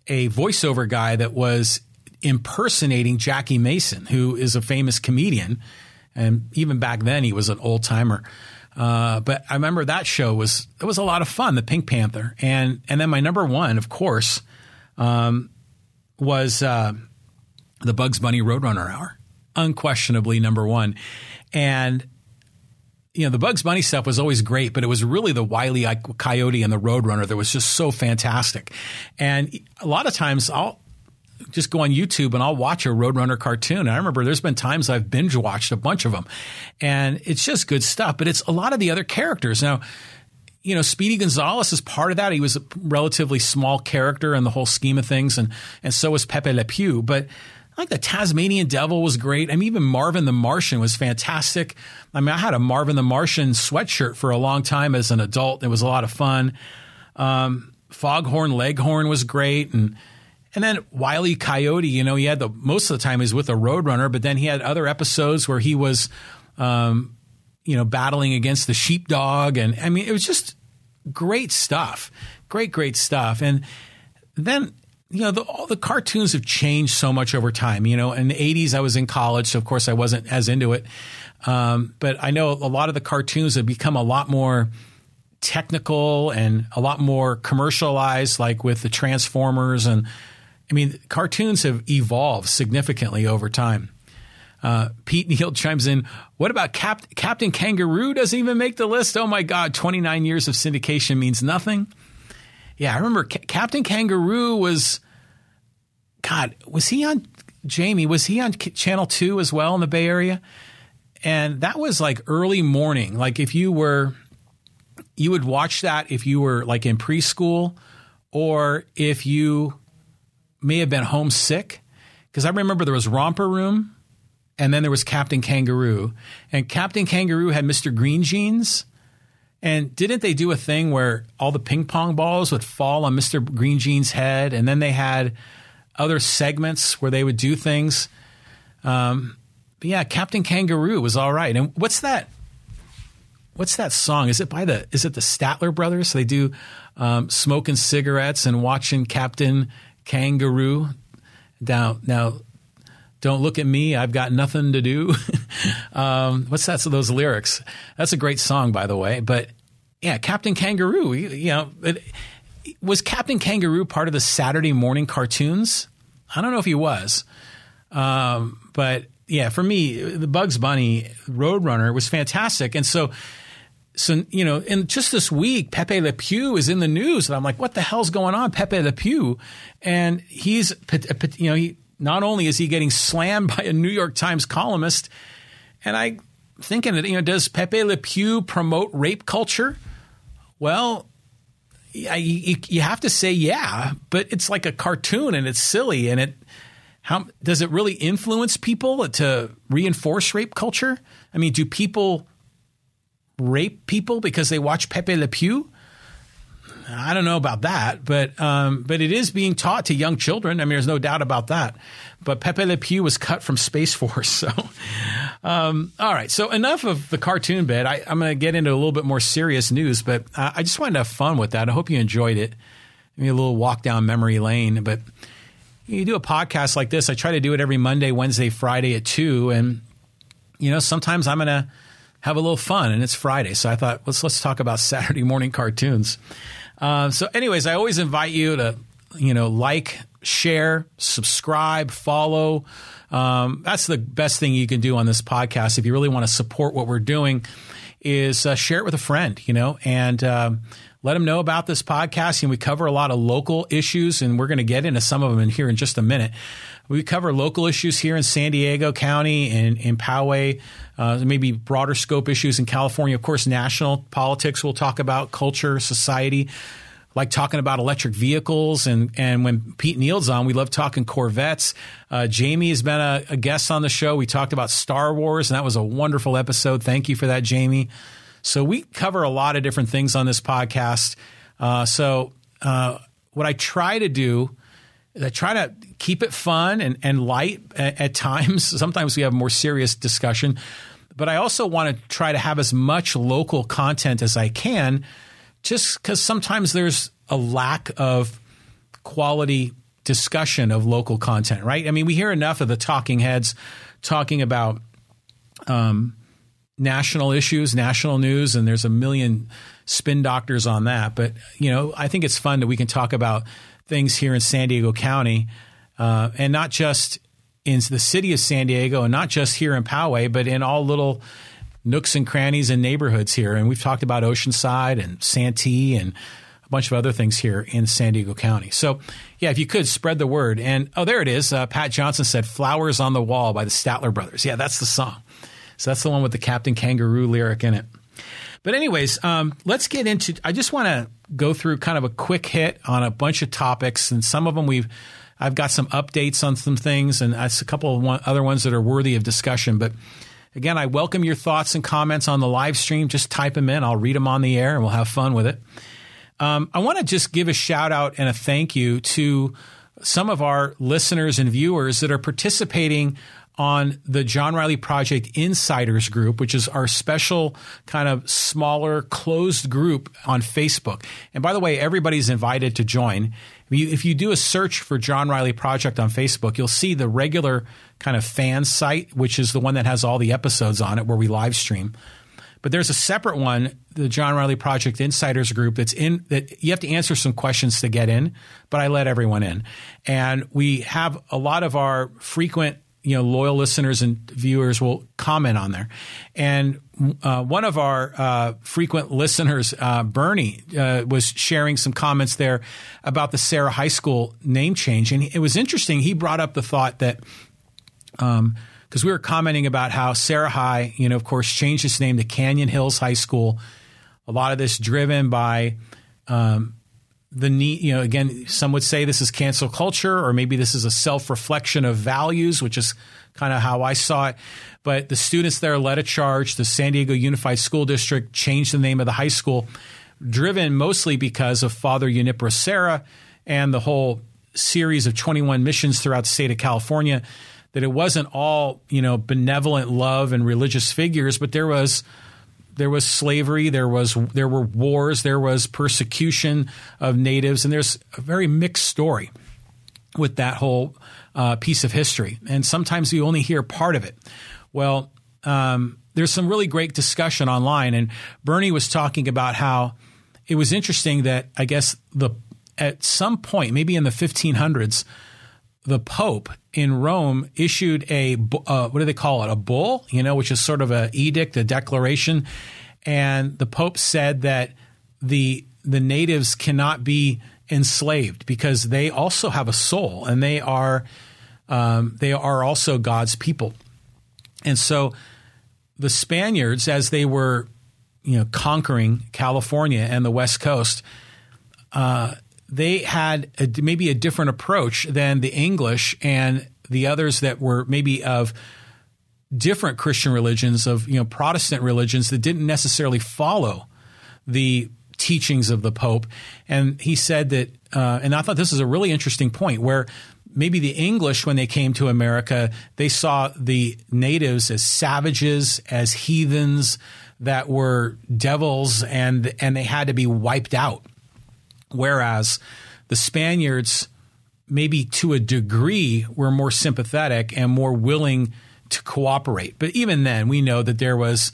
a voiceover guy that was impersonating Jackie Mason, who is a famous comedian. And even back then, he was an old timer. Uh, but I remember that show was it was a lot of fun, the Pink Panther, and and then my number one, of course, um, was uh, the Bugs Bunny Roadrunner Hour, unquestionably number one, and you know, the Bugs Bunny stuff was always great, but it was really the Wiley Coyote and the Roadrunner that was just so fantastic. And a lot of times I'll just go on YouTube and I'll watch a Roadrunner cartoon. And I remember there's been times I've binge watched a bunch of them and it's just good stuff, but it's a lot of the other characters. Now, you know, Speedy Gonzales is part of that. He was a relatively small character in the whole scheme of things, and and so was Pepe Le Pew. But I like the Tasmanian Devil was great. I mean, even Marvin the Martian was fantastic. I mean, I had a Marvin the Martian sweatshirt for a long time as an adult. It was a lot of fun. Um, Foghorn Leghorn was great, and and then Wiley Coyote. You know, he had the most of the time he was with a Roadrunner, but then he had other episodes where he was, um, you know, battling against the sheepdog, and I mean, it was just great stuff. Great, great stuff. And then you know, the, all the cartoons have changed so much over time. You know, in the 80s, I was in college, so of course I wasn't as into it. Um, but I know a lot of the cartoons have become a lot more technical and a lot more commercialized, like with the Transformers. And I mean, cartoons have evolved significantly over time. Uh, Pete Neal chimes in. What about Cap- Captain Kangaroo? Doesn't even make the list. Oh my God, 29 years of syndication means nothing. Yeah, I remember C- Captain Kangaroo was, God, was he on, Jamie, was he on Channel 2 as well in the Bay Area? And that was like early morning. Like if you were, you would watch that if you were like in preschool or if you may have been homesick. Because I remember there was Romper Room and then there was Captain Kangaroo. And Captain Kangaroo had Mr. Green Jeans and didn't they do a thing where all the ping pong balls would fall on Mr. Green Jean's head? And then they had other segments where they would do things. Um, but yeah, Captain Kangaroo was all right. And what's that? What's that song? Is it by the? Is it the Statler brothers? They do um, smoking cigarettes and watching Captain Kangaroo. Now, now, don't look at me. I've got nothing to do. um, what's that? So those lyrics. That's a great song, by the way. But yeah, Captain Kangaroo. You, know, it, was Captain Kangaroo part of the Saturday morning cartoons? I don't know if he was, um, but yeah, for me, the Bugs Bunny Roadrunner was fantastic, and so. So you know, and just this week, Pepe Le Pew is in the news, and I'm like, "What the hell's going on, Pepe Le Pew?" And he's, you know, he not only is he getting slammed by a New York Times columnist, and I thinking that you know, does Pepe Le Pew promote rape culture? Well, I, you, have to say yeah, but it's like a cartoon and it's silly and it. How does it really influence people to reinforce rape culture? I mean, do people rape people because they watch Pepe Le Pew? I don't know about that, but um, but it is being taught to young children. I mean, there's no doubt about that. But Pepe Le Pew was cut from Space Force, so um, all right. So enough of the cartoon bit. I, am going to get into a little bit more serious news, but I, I just wanted to have fun with that. I hope you enjoyed it. Maybe a little walk down memory lane, but you do a podcast like this. I try to do it every Monday, Wednesday, Friday at two, and you know sometimes I'm going to have a little fun, and it's Friday, so I thought let's let's talk about Saturday morning cartoons. Uh, so, anyways, I always invite you to, you know, like, share, subscribe, follow. Um, that's the best thing you can do on this podcast if you really want to support what we're doing. Is uh, share it with a friend, you know, and uh, let them know about this podcast. And we cover a lot of local issues, and we're going to get into some of them in here in just a minute. We cover local issues here in San Diego County and in Poway, uh, maybe broader scope issues in California. Of course, national politics we'll talk about, culture, society. like talking about electric vehicles. And, and when Pete Neal's on, we love talking Corvettes. Uh, Jamie has been a, a guest on the show. We talked about Star Wars, and that was a wonderful episode. Thank you for that, Jamie. So we cover a lot of different things on this podcast. Uh, so uh, what I try to do I try to keep it fun and, and light at, at, times. Sometimes we have more serious discussion, but I also want to try to have as much local content as I can, just because sometimes there's a lack of quality discussion of local content, right? I mean, we hear enough of the talking heads talking about um, national issues, national news, and there's a million spin doctors on that. But, you know, I think it's fun that we can talk about things here in San Diego County, uh, and not just in the city of San Diego, and not just here in Poway, but in all little nooks and crannies and neighborhoods here. And we've talked about Oceanside and Santee and a bunch of other things here in San Diego County. So, yeah, if you could spread the word. And oh, there it is. Uh, Pat Johnson said "Flowers on the Wall" by the Statler Brothers. Yeah, that's the song. So that's the one with the Captain Kangaroo lyric in it. But anyways, um, let's get into. I just want to go through kind of a quick hit on a bunch of topics, and some of them we've. I've got some updates on some things, and a couple of one, other ones that are worthy of discussion. But again, I welcome your thoughts and comments on the live stream. Just type them in. I'll read them on the air, and we'll have fun with it. Um, I want to just give a shout out and a thank you to some of our listeners and viewers that are participating on the John Riley Project Insiders Group, which is our special kind of smaller closed group on Facebook. And by the way, everybody's invited to join. If you do a search for John Riley Project on Facebook, you'll see the regular kind of fan site, which is the one that has all the episodes on it where we live stream. But there's a separate one, the John Riley Project Insiders Group, that's in that you have to answer some questions to get in, but I let everyone in. And we have a lot of our frequent you know loyal listeners and viewers will comment on there. And uh, one of our uh, frequent listeners, uh, Bernie, uh, was sharing some comments there about the Serra High School name change, and it was interesting. He brought up the thought that. Um, because we were commenting about how Sarah High, you know, of course, changed its name to Canyon Hills High School. A lot of this driven by um, the need, you know, again, some would say this is cancel culture, or maybe this is a self reflection of values, which is kind of how I saw it. But the students there led a charge. The San Diego Unified School District changed the name of the high school, driven mostly because of Father Junipero Serra and the whole series of 21 missions throughout the state of California. That it wasn't all, you know, benevolent love and religious figures, but there was there was slavery, there was there were wars, there was persecution of natives, and there's a very mixed story with that whole uh, piece of history. And sometimes you only hear part of it. Well, um, there's some really great discussion online, and Bernie was talking about how it was interesting that I guess the at some point, maybe in the 1500s, the Pope in Rome issued a uh, what do they call it? A bull, you know, which is sort of an edict, a declaration, and the Pope said that the the natives cannot be enslaved because they also have a soul and they are um, they are also God's people, and so the Spaniards, as they were you know conquering California and the West Coast. Uh, they had a, maybe a different approach than the English and the others that were maybe of different Christian religions, of you know Protestant religions that didn't necessarily follow the teachings of the Pope. And he said that, uh, and I thought this is a really interesting point where maybe the English, when they came to America, they saw the natives as savages, as heathens that were devils, and and they had to be wiped out. Whereas the Spaniards, maybe to a degree, were more sympathetic and more willing to cooperate. But even then, we know that there was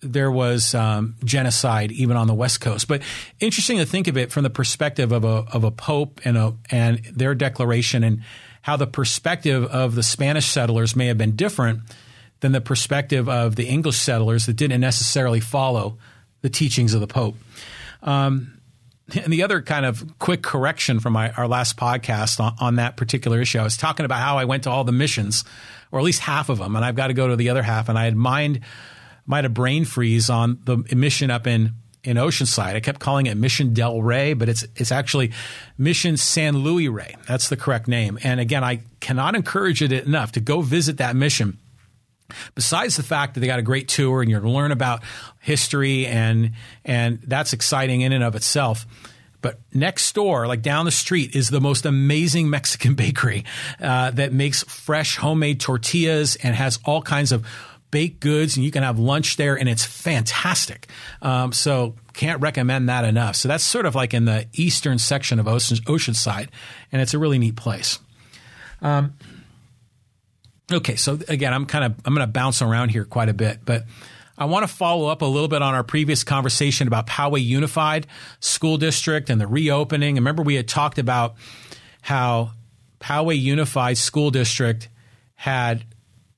there was um, genocide even on the West Coast. But interesting to think of it from the perspective of a of a pope and a and their declaration and how the perspective of the Spanish settlers may have been different than the perspective of the English settlers that didn't necessarily follow the teachings of the Pope. Um, and the other kind of quick correction from my, our last podcast on, on, that particular issue, I was talking about how I went to all the missions, or at least half of them, and I've got to go to the other half. And I had mind, might have brain freeze on the mission up in in Oceanside. I kept calling it Mission Del Rey, but it's it's actually Mission San Luis Rey. That's the correct name. And again, I cannot encourage it enough to go visit that mission. Besides the fact that they got a great tour and you're to learn about history and and that's exciting in and of itself. But next door, like down the street, is the most amazing Mexican bakery uh, that makes fresh homemade tortillas and has all kinds of baked goods, and you can have lunch there, and it's fantastic. Um, so can't recommend that enough. So that's sort of like in the eastern section of Ocean, Oceanside, and it's a really neat place. Um, okay, so again, I'm kind of I'm going to bounce around here quite a bit, but. I want to follow up a little bit on our previous conversation about Poway Unified School District and the reopening. Remember, we had talked about how Poway Unified School District had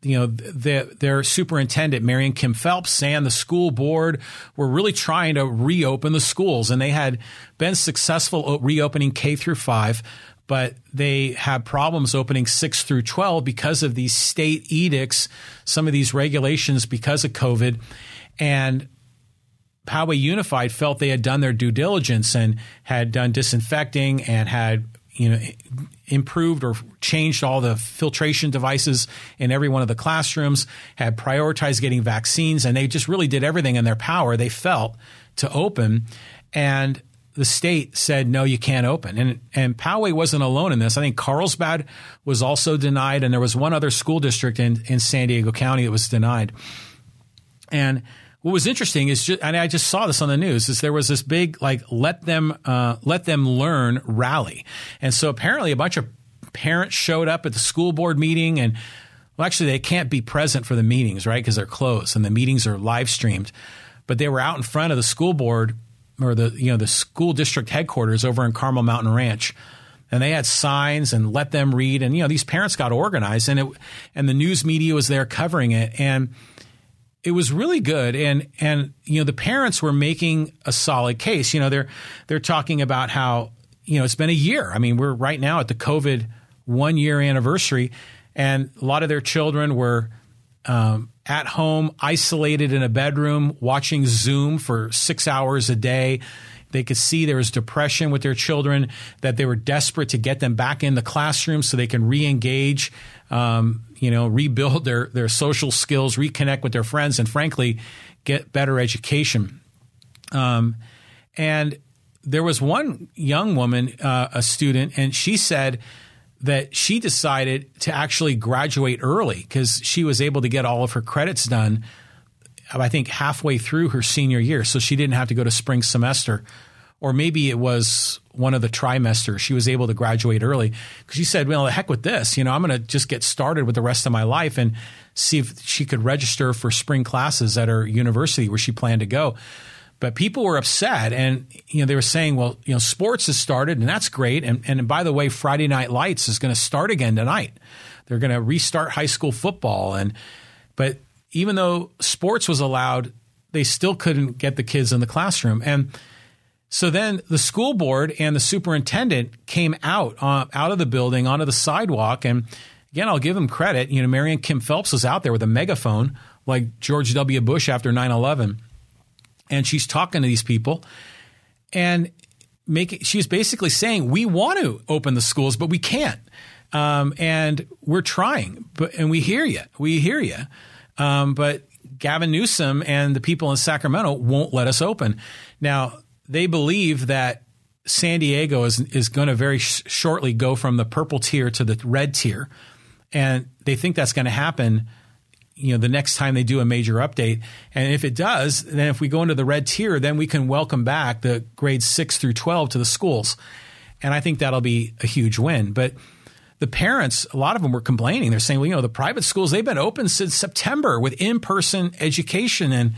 you know, the, their superintendent, Marian Kim Phelps, and the school board were really trying to reopen the schools, and they had been successful reopening K through five, but they had problems opening six through 12 because of these state edicts, some of these regulations because of COVID. And Poway Unified felt they had done their due diligence and had done disinfecting and had you know improved or changed all the filtration devices in every one of the classrooms, had prioritized getting vaccines, and they just really did everything in their power, they felt, to open. And the state said, no, you can't open. And, and Poway wasn't alone in this. I think Carlsbad was also denied, and there was one other school district in, in San Diego County that was denied. And what was interesting is, just, and I just saw this on the news, is there was this big like let them uh, let them learn rally, and so apparently a bunch of parents showed up at the school board meeting, and well, actually they can't be present for the meetings, right, because they're closed, and the meetings are live streamed, but they were out in front of the school board or the you know the school district headquarters over in Carmel Mountain Ranch. And they had signs and let them read and you know these parents got organized and it and the news media was there covering it and it was really good and and you know the parents were making a solid case. You know they're they're talking about how you know it's been a year. I mean we're right now at the covid one year anniversary and a lot of their children were um, at home isolated in a bedroom watching zoom for six hours a day they could see there was depression with their children that they were desperate to get them back in the classroom so they can re-engage um, you know, rebuild their their social skills, reconnect with their friends, and frankly, get better education. Um, and there was one young woman, uh, a student, and she said that she decided to actually graduate early because she was able to get all of her credits done. I think halfway through her senior year, so she didn't have to go to spring semester or maybe it was one of the trimesters. She was able to graduate early because she said, "Well, the heck with this. You know, I'm going to just get started with the rest of my life and see if she could register for spring classes at her university where she planned to go." But people were upset, and you know they were saying, "Well, you know, sports has started, and that's great. And, and by the way, Friday Night Lights is going to start again tonight. They're going to restart high school football, and but even though sports was allowed, they still couldn't get the kids in the classroom and." So then the school board and the superintendent came out uh, out of the building onto the sidewalk, and again, I'll give them credit. You know, Marian Kim Phelps was out there with a megaphone like George W. Bush after 9-11. And she's talking to these people, and making she's basically saying we want to open the schools, but we can't, um, and we're trying, but and we hear you, we hear you, um, but Gavin Newsom and the people in Sacramento won't let us open now they believe that San Diego is is going to very sh- shortly go from the purple tier to the red tier, and they think that's going to happen. You know, the next time they do a major update, and if it does, then if we go into the red tier, then we can welcome back the grades six through twelve to the schools, and I think that'll be a huge win. But the parents, a lot of them were complaining. They're saying, well, you know, the private schools they've been open since September with in person education and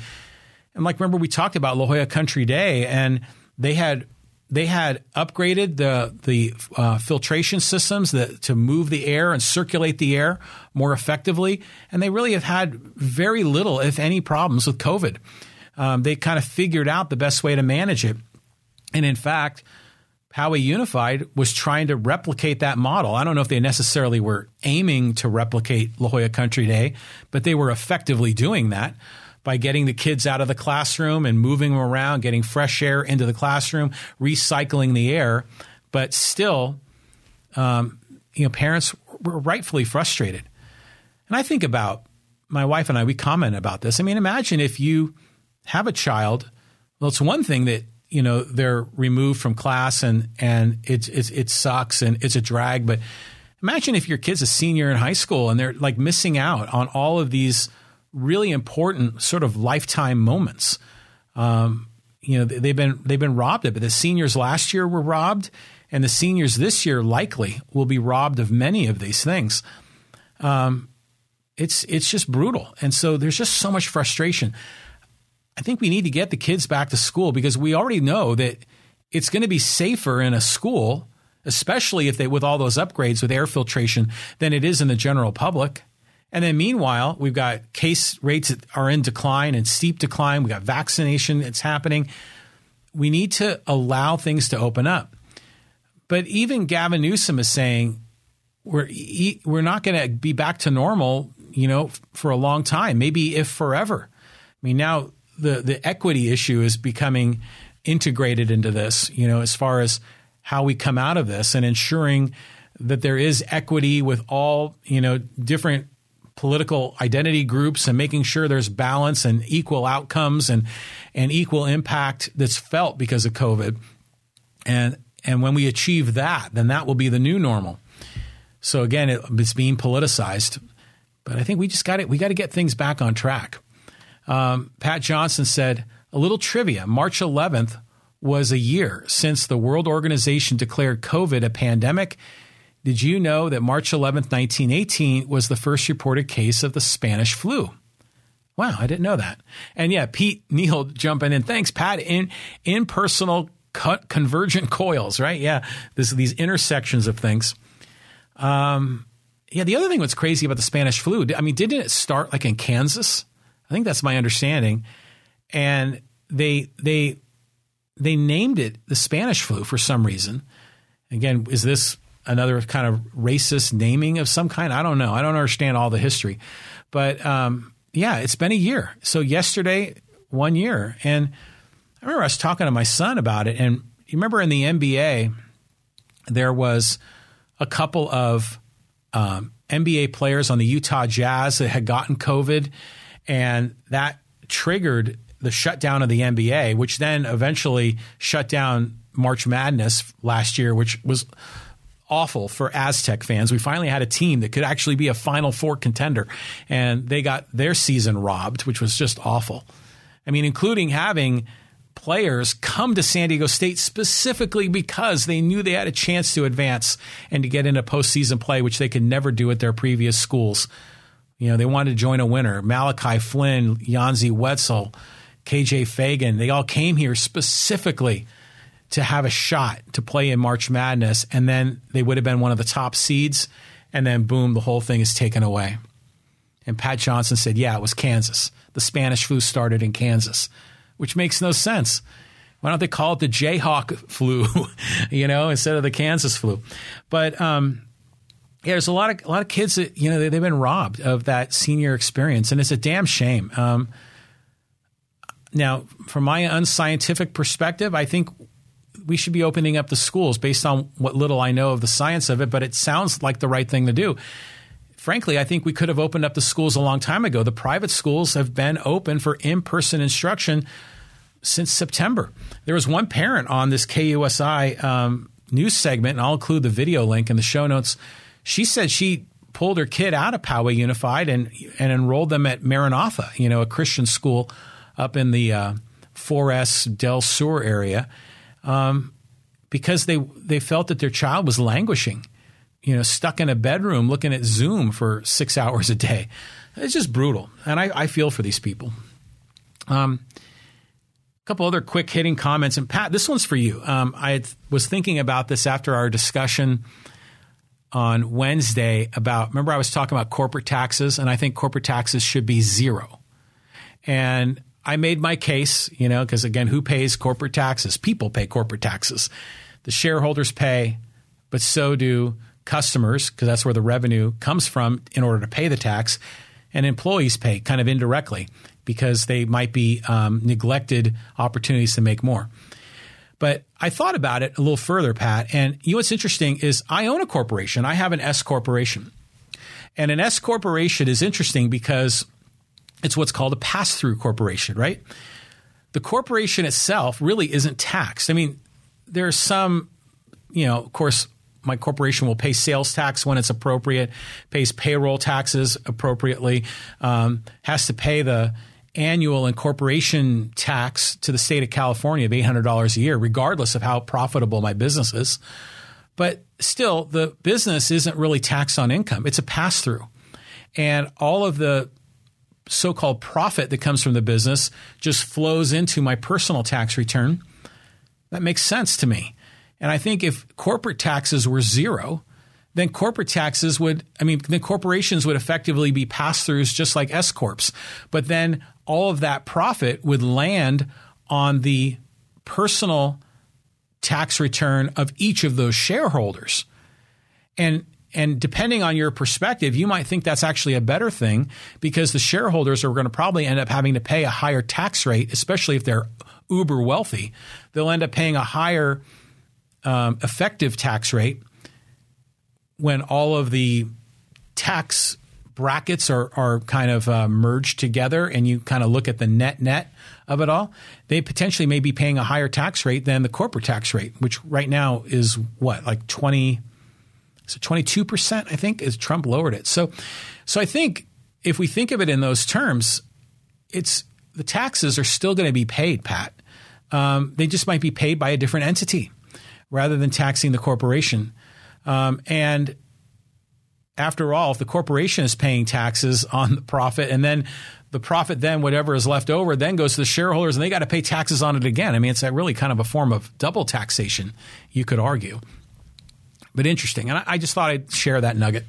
and like remember we talked about La Jolla Country Day, and they had they had upgraded the the uh, filtration systems that, to move the air and circulate the air more effectively, and they really have had very little, if any, problems with COVID. Um, they kind of figured out the best way to manage it, and in fact. Poway Unified was trying to replicate that model. I don't know if they necessarily were aiming to replicate La Jolla Country Day, but they were effectively doing that by getting the kids out of the classroom and moving them around, getting fresh air into the classroom, recycling the air. But still, um, you know, parents were rightfully frustrated. And I think about my wife and I, we comment about this. I mean, imagine if you have a child. Well, it's one thing that you know they're removed from class and and it's, it's it sucks and it's a drag. But imagine if your kid's a senior in high school and they're like missing out on all of these really important sort of lifetime moments. Um, you know, they've been they've been robbed of it. The seniors last year were robbed, and the seniors this year likely will be robbed of many of these things. Um, it's it's just brutal, and so there's just so much frustration. I think we need to get the kids back to school because we already know that it's going to be safer in a school, especially if they with all those upgrades with air filtration, than it is in the general public. And then meanwhile, we've got case rates that are in decline and steep decline. We've got vaccination that's happening. We need to allow things to open up. But even Gavin Newsom is saying we're we're not going to be back to normal, you know, for a long time, maybe if forever. I mean, now the the equity issue is becoming integrated into this, you know, as far as how we come out of this and ensuring that there is equity with all, you know, different political identity groups and making sure there's balance and equal outcomes and and equal impact that's felt because of COVID. And and when we achieve that, then that will be the new normal. So again, it, it's being politicized, but I think we just got it. We got to get things back on track. Um, Pat Johnson said, a little trivia March 11th was a year since the World Organization declared COVID a pandemic. Did you know that March 11th, 1918 was the first reported case of the Spanish flu? Wow, I didn't know that. And yeah, Pete Neal jumping in. Thanks, Pat. In impersonal cut convergent coils, right? Yeah, this, these intersections of things. Um, yeah, the other thing that's crazy about the Spanish flu, I mean, didn't it start like in Kansas? I think that's my understanding. And they they they named it the Spanish flu for some reason. Again, is this another kind of racist naming of some kind? I don't know. I don't understand all the history, but um, yeah, it's been a year. So yesterday, one year, and I remember I was talking to my son about it, and you remember in the NBA there was a couple of um, NBA players on the Utah Jazz that had gotten COVID and that triggered the shutdown of the NBA, which then eventually shut down March Madness last year, which was awful for Aztec fans. We finally had a team that could actually be a Final Four contender, and they got their season robbed, which was just awful. I mean, including having players come to San Diego State specifically because they knew they had a chance to advance and to get into postseason play, which they could never do at their previous schools. You know, they wanted to join a winner. Malachi Flynn, Yanni Wetzell, KJ Feagin, they all came here specifically to have a shot to play in March Madness, and then they would have been one of the top seeds, and then boom, the whole thing is taken away. And Pat Johnson said, yeah, it was Kansas. The Spanish flu started in Kansas, which makes no sense. Why don't they call it the Jayhawk flu, you know, instead of the Kansas flu? But um, yeah, there's a lot of a lot of kids that you know they, have been robbed of that senior experience, and it's a damn shame. Um, now, from my unscientific perspective, I think we should be opening up the schools based on what little I know of the science of it. But it sounds like the right thing to do. Frankly, I think we could have opened up the schools a long time ago. The private schools have been open for in-person instruction since September. There was one parent on this KUSI um, news segment, and I'll include the video link in the show notes she said she pulled her kid out of Poway Unified and and enrolled them at Maranatha, you know, a Christian school up in the uh, 4S Del Sur area, um, because they they felt that their child was languishing, you know, stuck in a bedroom looking at Zoom for six hours a day. It's just brutal, and I, I feel for these people. Um, a couple other quick hitting comments, and Pat, this one's for you. Um, I was thinking about this after our discussion on Wednesday about remember I was talking about corporate taxes and I think corporate taxes should be zero. And I made my case, you know, because again, who pays corporate taxes? People pay corporate taxes. The shareholders pay, but so do customers because that's where the revenue comes from in order to pay the tax, and employees pay kind of indirectly because they might be um, neglected opportunities to make more. But I thought about it a little further, Pat. And you know what's interesting is I own a corporation. I have an S corporation. And an S corporation is interesting because it's what's called a pass through corporation, right? The corporation itself really isn't taxed. I mean, there's some, you know, of course, my corporation will pay sales tax when it's appropriate, pays payroll taxes appropriately, um, has to pay the annual incorporation tax to the state of California of $800 a year, regardless of how profitable my business is. But still, the business isn't really taxed on income, it's a pass through. And all of the so called profit that comes from the business just flows into my personal tax return. That makes sense to me. And I think if corporate taxes were zero, then corporate taxes would, I mean, then corporations would effectively be pass throughs just like S Corps. But then all of that profit would land on the personal tax return of each of those shareholders. And and depending on your perspective, you might think that's actually a better thing because the shareholders are going to probably end up having to pay a higher tax rate, especially if they're uber wealthy. They'll end up paying a higher um, effective tax rate when all of the tax brackets are, are kind of uh, merged together and you kind of look at the net net of it all, they potentially may be paying a higher tax rate than the corporate tax rate, which right now is what, like 20, so 22%, I think, is Trump lowered it. So, so I think if we think of it in those terms, it's the taxes are still going to be paid, Pat. Um, they just might be paid by a different entity rather than taxing the corporation. Um, and after all, if the corporation is paying taxes on the profit and then the profit then whatever is left over then goes to the shareholders and they got to pay taxes on it again. I mean, it's really kind of a form of double taxation, you could argue. But interesting. And I, I just thought I'd share that nugget.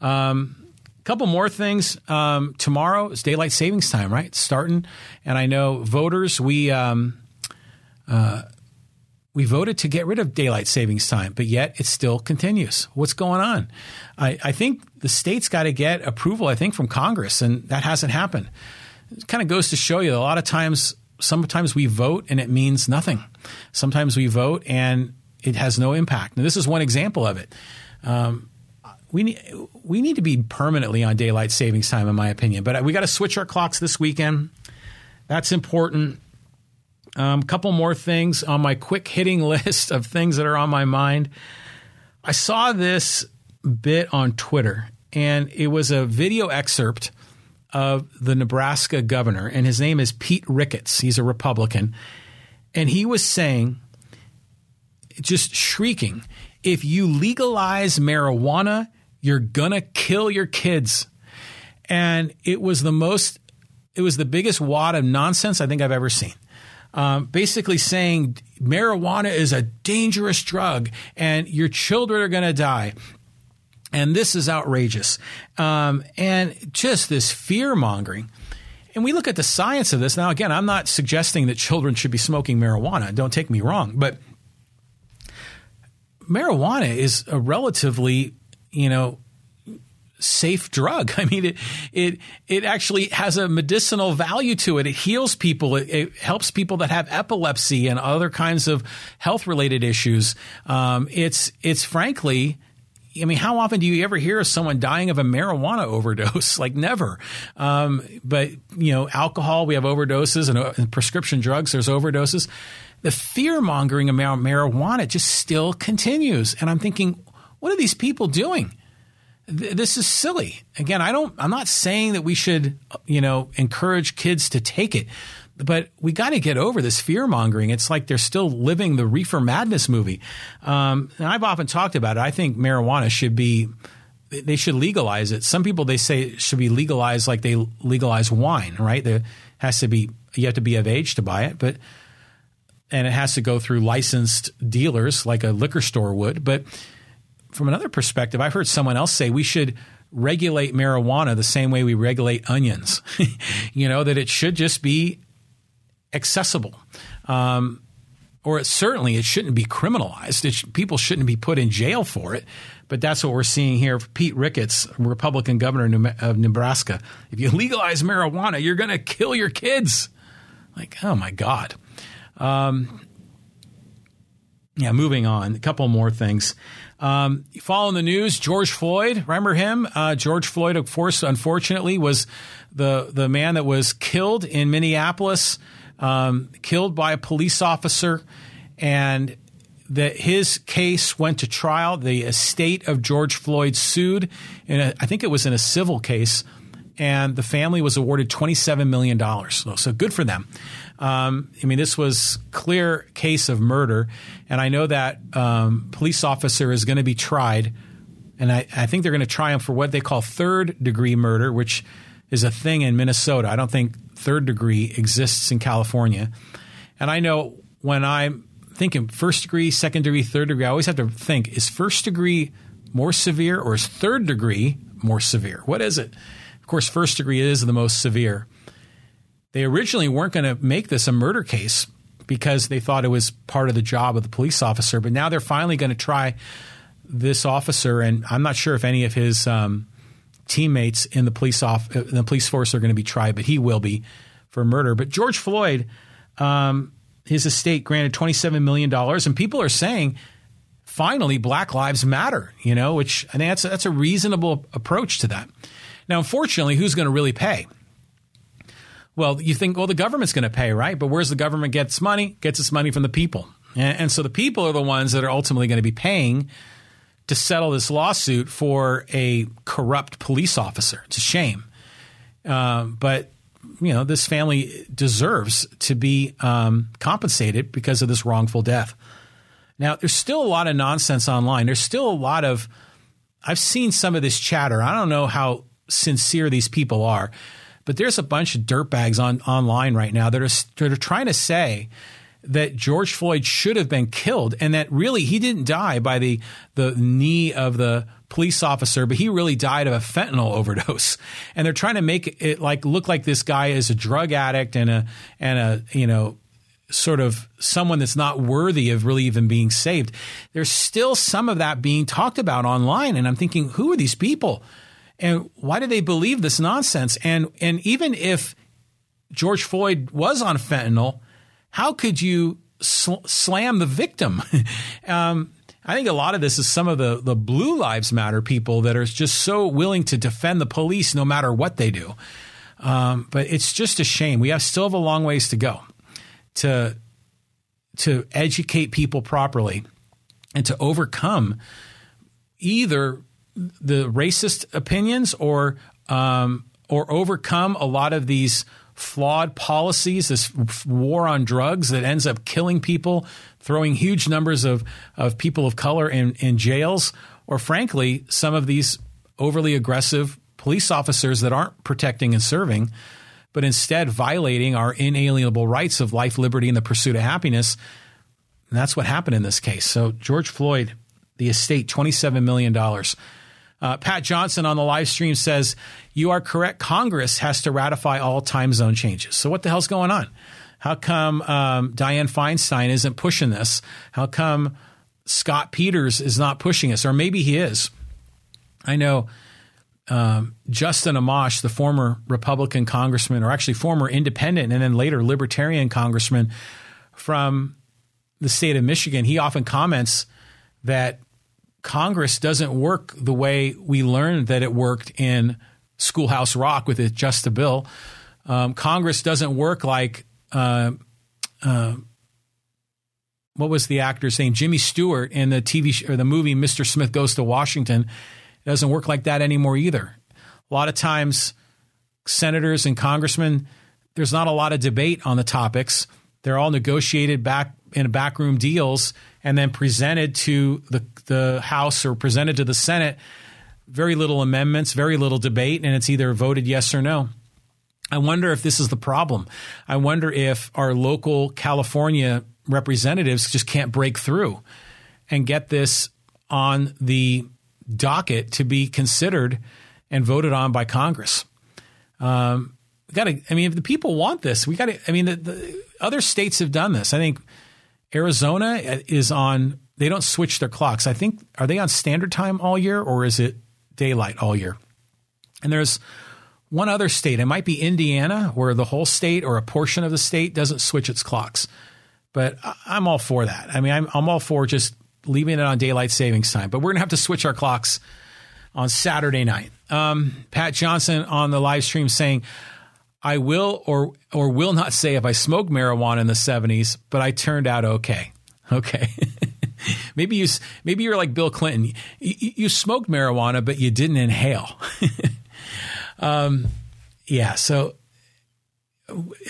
Um, couple more things. Um, tomorrow is daylight savings time, right? It's starting, and I know voters. We um, uh, we voted to get rid of daylight savings time, but yet it still continues. What's going on? I, I think the state's got to get approval, I think, from Congress, and that hasn't happened. It kind of goes to show you a lot of times, sometimes we vote and it means nothing. Sometimes we vote and it has no impact. And this is one example of it. Um, we need we need to be permanently on daylight savings time, in my opinion. But we got to switch our clocks this weekend. That's important. A um, couple more things on my quick hitting list of things that are on my mind. I saw this bit on Twitter, and it was a video excerpt of the Nebraska governor, and his name is Pete Ricketts. He's a Republican. And he was saying, just shrieking, if you legalize marijuana, you're going to kill your kids. And it was the most, it was the biggest wad of nonsense I think I've ever seen um, basically saying marijuana is a dangerous drug and your children are going to die. And this is outrageous. Um, and just this fear mongering. And we look at the science of this. Now, again, I'm not suggesting that children should be smoking marijuana. Don't take me wrong. But marijuana is a relatively, you know, safe drug. I mean, it it it actually has a medicinal value to it. It heals people. It, it helps people that have epilepsy and other kinds of health related issues. Um, it's it's frankly. I mean, how often do you ever hear of someone dying of a marijuana overdose? like never. Um, but you know, alcohol, we have overdoses, and, uh, and prescription drugs, there's overdoses. The fear mongering about marijuana just still continues, and I'm thinking, what are these people doing? this is silly. Again, I don't. I'm not saying that we should, you know, encourage kids to take it, but we got to get over this fear mongering. It's like they're still living the reefer madness movie. Um, and I've often talked about it. I think marijuana should be. They should legalize it. Some people they say it should be legalized like they legalize wine. Right? There has to be you have to be of age to buy it, but and it has to go through licensed dealers like a liquor store would, but from another perspective, I've heard someone else say we should regulate marijuana the same way we regulate onions. you know, that it should just be accessible. Um, or it, certainly it shouldn't be criminalized. People shouldn't be put in jail for it. But that's what we're seeing here. Pete Ricketts, Republican governor of Nebraska. If you legalize marijuana, you're going to kill your kids. Like, oh my God. Um, yeah, moving on. A couple more things. Um, following the news, George Floyd, remember him? Uh, George Floyd, of course, unfortunately, was the the man that was killed in Minneapolis, um, killed by a police officer, and that his case went to trial. The estate of George Floyd sued, and I think it was in a civil case, and the family was awarded twenty seven million dollars. So, so good for them. Um, I mean, this was clear case of murder, and I know that um, police officer is going to be tried, and I, I think they're going to try him for what they call third degree murder, which is a thing in Minnesota. I don't think third degree exists in California, and I know when I'm thinking first degree, second degree, third degree, I always have to think: is first degree more severe, or is third degree more severe? What is it? Of course, first degree is the most severe. They originally weren't going to make this a murder case because they thought it was part of the job of the police officer, but now they're finally going to try this officer, and I'm not sure if any of his um, teammates in the police off in the police force are going to be tried, but he will be for murder. But George Floyd, um, his estate granted 27 million dollars, and people are saying finally Black Lives Matter. You know, which I think that's that's a reasonable approach to that. Now, unfortunately, who's going to really pay? Well, you think, well, the government's going to pay, right? But where's the government get its money? Gets its money from the people. And, and so the people are the ones that are ultimately going to be paying to settle this lawsuit for a corrupt police officer. It's a shame. Um, but, you know, this family deserves to be um, compensated because of this wrongful death. Now, there's still a lot of nonsense online. There's still a lot of, I've seen some of this chatter. I don't know how sincere these people are. But there's a bunch of dirtbags on online right now that are, that are trying to say that George Floyd should have been killed and that really he didn't die by the the knee of the police officer, but he really died of a fentanyl overdose. And they're trying to make it like look like this guy is a drug addict and a and a you know sort of someone that's not worthy of really even being saved. There's still some of that being talked about online, and I'm thinking, who are these people? And why do they believe this nonsense? And and even if George Floyd was on fentanyl, how could you sl- slam the victim? um, I think a lot of this is some of the the Blue Lives Matter people that are just so willing to defend the police no matter what they do. Um, but it's just a shame. We have still have a long ways to go to to educate people properly and to overcome either the racist opinions or um, or overcome a lot of these flawed policies, this war on drugs that ends up killing people, throwing huge numbers of, of people of color in, in jails, or frankly, some of these overly aggressive police officers that aren't protecting and serving, but instead violating our inalienable rights of life, liberty, and the pursuit of happiness. And that's what happened in this case. So, George Floyd, the estate, $27 million. Uh, Pat Johnson on the live stream says, You are correct. Congress has to ratify all time zone changes. So, what the hell's going on? How come um, Dianne Feinstein isn't pushing this? How come Scott Peters is not pushing us? Or maybe he is. I know um, Justin Amash, the former Republican congressman, or actually former independent and then later libertarian congressman from the state of Michigan, he often comments that Congress doesn't work the way we learned that it worked in Schoolhouse Rock with it just a bill. Um, Congress doesn't work like uh, uh, what was the actor's name? Jimmy Stewart in the TV sh- or the movie Mr. Smith Goes to Washington. It doesn't work like that anymore either. A lot of times, senators and congressmen, there's not a lot of debate on the topics. They're all negotiated back in backroom deals and then presented to the, the House or presented to the Senate. Very little amendments, very little debate, and it's either voted yes or no. I wonder if this is the problem. I wonder if our local California representatives just can't break through and get this on the docket to be considered and voted on by Congress. Um, got to. I mean, if the people want this, we got to. I mean, the, the, other states have done this. I think Arizona is on. They don't switch their clocks. I think are they on standard time all year or is it daylight all year? And there's one other state. It might be Indiana, where the whole state or a portion of the state doesn't switch its clocks. But I'm all for that. I mean, I'm, I'm all for just leaving it on daylight savings time. But we're going to have to switch our clocks on Saturday night. Um, Pat Johnson on the live stream saying, I will or or will not say if I smoked marijuana in the 70s, but I turned out okay. Okay. maybe you maybe you're like Bill Clinton. You, you smoked marijuana, but you didn't inhale. um, yeah. So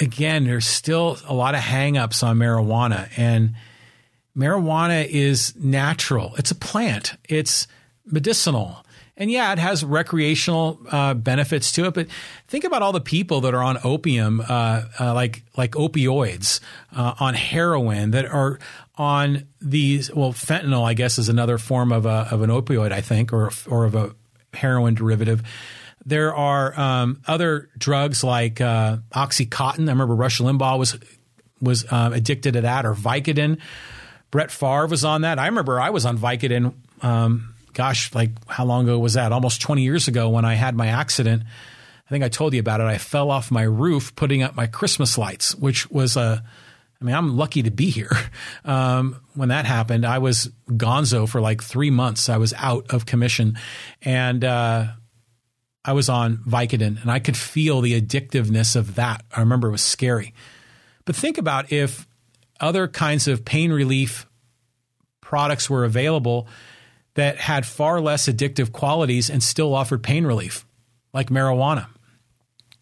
again, there's still a lot of hangups on marijuana, and marijuana is natural. It's a plant. It's medicinal. And yeah, it has recreational uh, benefits to it, but think about all the people that are on opium, uh, uh, like like opioids, uh, on heroin, that are on these. Well, fentanyl, I guess, is another form of a, of an opioid, I think, or or of a heroin derivative. There are um, other drugs like uh, OxyContin. I remember Rush Limbaugh was was uh, addicted to that, or Vicodin. Brett Favre was on that. I remember I was on Vicodin. Um, gosh, like how long ago was that? Almost 20 years ago when I had my accident. I think I told you about it. I fell off my roof putting up my Christmas lights, which was a, I mean, I'm lucky to be here. Um, when that happened, I was gonzo for like three months. I was out of commission and, uh, I was on Vicodin and I could feel the addictiveness of that. I remember it was scary. But think about if other kinds of pain relief products were available that had far less addictive qualities and still offered pain relief, like marijuana,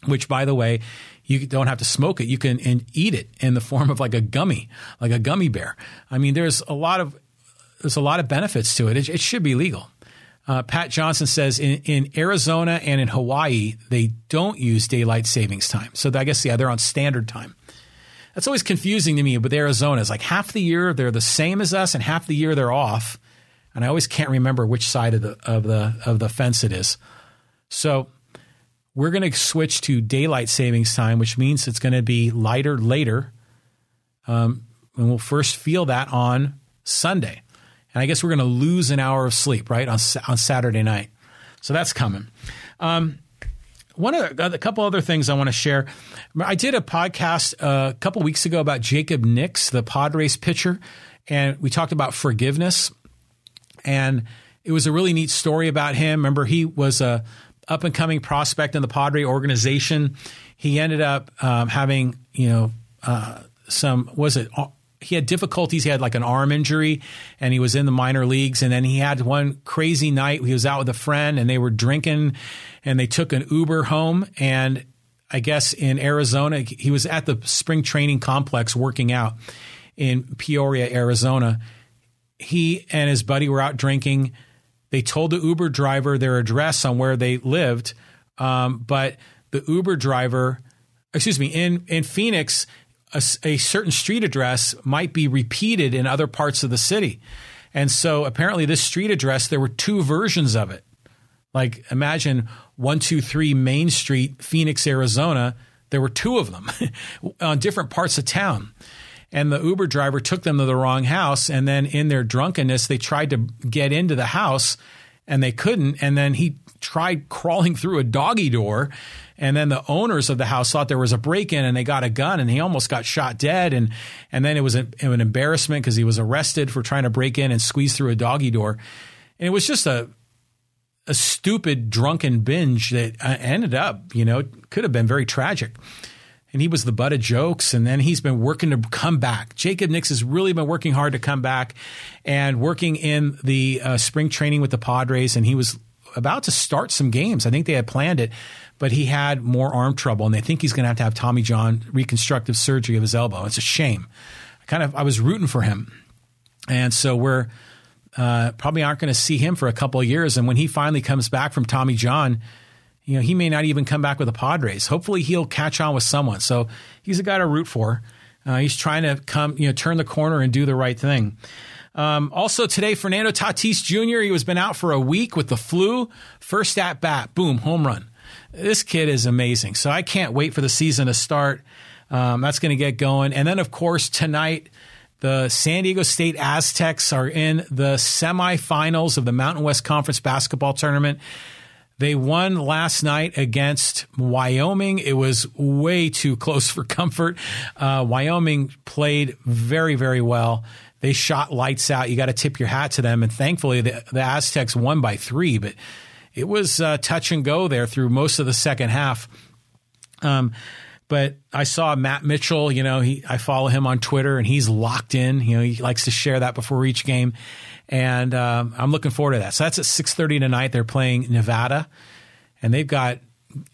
which, by the way, you don't have to smoke it. You can eat it in the form of like a gummy, like a gummy bear. I mean, there's a lot of there's a lot of benefits to it. It, it should be legal. Uh, Pat Johnson says in, in Arizona and in Hawaii they don't use daylight savings time. So I guess yeah they're on standard time. That's always confusing to me with Arizona. It's like half the year they're the same as us, and half the year they're off and I always can't remember which side of the of the of the fence it is. So we're going to switch to daylight savings time, which means it's going to be lighter later. Um, and we'll first feel that on Sunday. And I guess we're going to lose an hour of sleep, right, on, on Saturday night. So that's coming. Um, one of a couple other things I want to share. I did a podcast uh, a couple weeks ago about Jacob Nix, the Padres pitcher, and we talked about forgiveness and it was a really neat story about him. Remember, he was a up and coming prospect in the Padre organization. He ended up um, having, you know, uh, some was it he had difficulties. He had like an arm injury and he was in the minor leagues. And then he had one crazy night. He was out with a friend and they were drinking and they took an Uber home. And I guess in Arizona, he was at the spring training complex working out in Peoria, Arizona he and his buddy were out drinking. They told the Uber driver their address on where they lived, um, but the Uber driver, excuse me, in in Phoenix, a, a, certain street address might be repeated in other parts of the city, and so apparently this street address there were two versions of it. Like imagine one two three Main Street, Phoenix, Arizona. There were two of them on different parts of town and the Uber driver took them to the wrong house. And then in their drunkenness, they tried to get into the house and they couldn't. And then he tried crawling through a doggy door. And then the owners of the house thought there was a break in and they got a gun and he almost got shot dead. And, and then it was a, an embarrassment because he was arrested for trying to break in and squeeze through a doggy door. And it was just a, a stupid drunken binge that uh, ended up, you know, could have been very tragic and he was the butt of jokes. And then he's been working to come back. Jacob Nix has really been working hard to come back and working in the uh, spring training with the Padres. And he was about to start some games. I think they had planned it, but he had more arm trouble, and they think he's going to have to have Tommy John reconstructive surgery of his elbow. It's a shame. I kind of I was rooting for him, and so we're uh, probably aren't going to see him for a couple of years. And when he finally comes back from Tommy John you know, he may not even come back with the Padres. Hopefully, he'll catch on with someone. So he's a guy to root for. Uh, he's trying to come, you know, turn the corner and do the right thing. Um, also today, Fernando Tatis Jr. He was been out for a week with the flu. First at bat, boom, home run. This kid is amazing. So I can't wait for the season to start. Um, that's going to get going. And then, of course, tonight The San Diego State Aztecs are in the semifinals of the Mountain West Conference basketball tournament. They won last night against Wyoming. It was way too close for comfort. Uh, Wyoming played very, very well. They shot lights out. You got to tip your hat to them. And thankfully, the, the Aztecs won by three, but it was uh, touch and go there through most of the second half. Um, but I saw Matt Mitchell, you know, he, I follow him on Twitter and he's locked in. You know, he likes to share that before each game. And um, I'm looking forward to that. So that's at 6.30 tonight. They're playing Nevada and they've got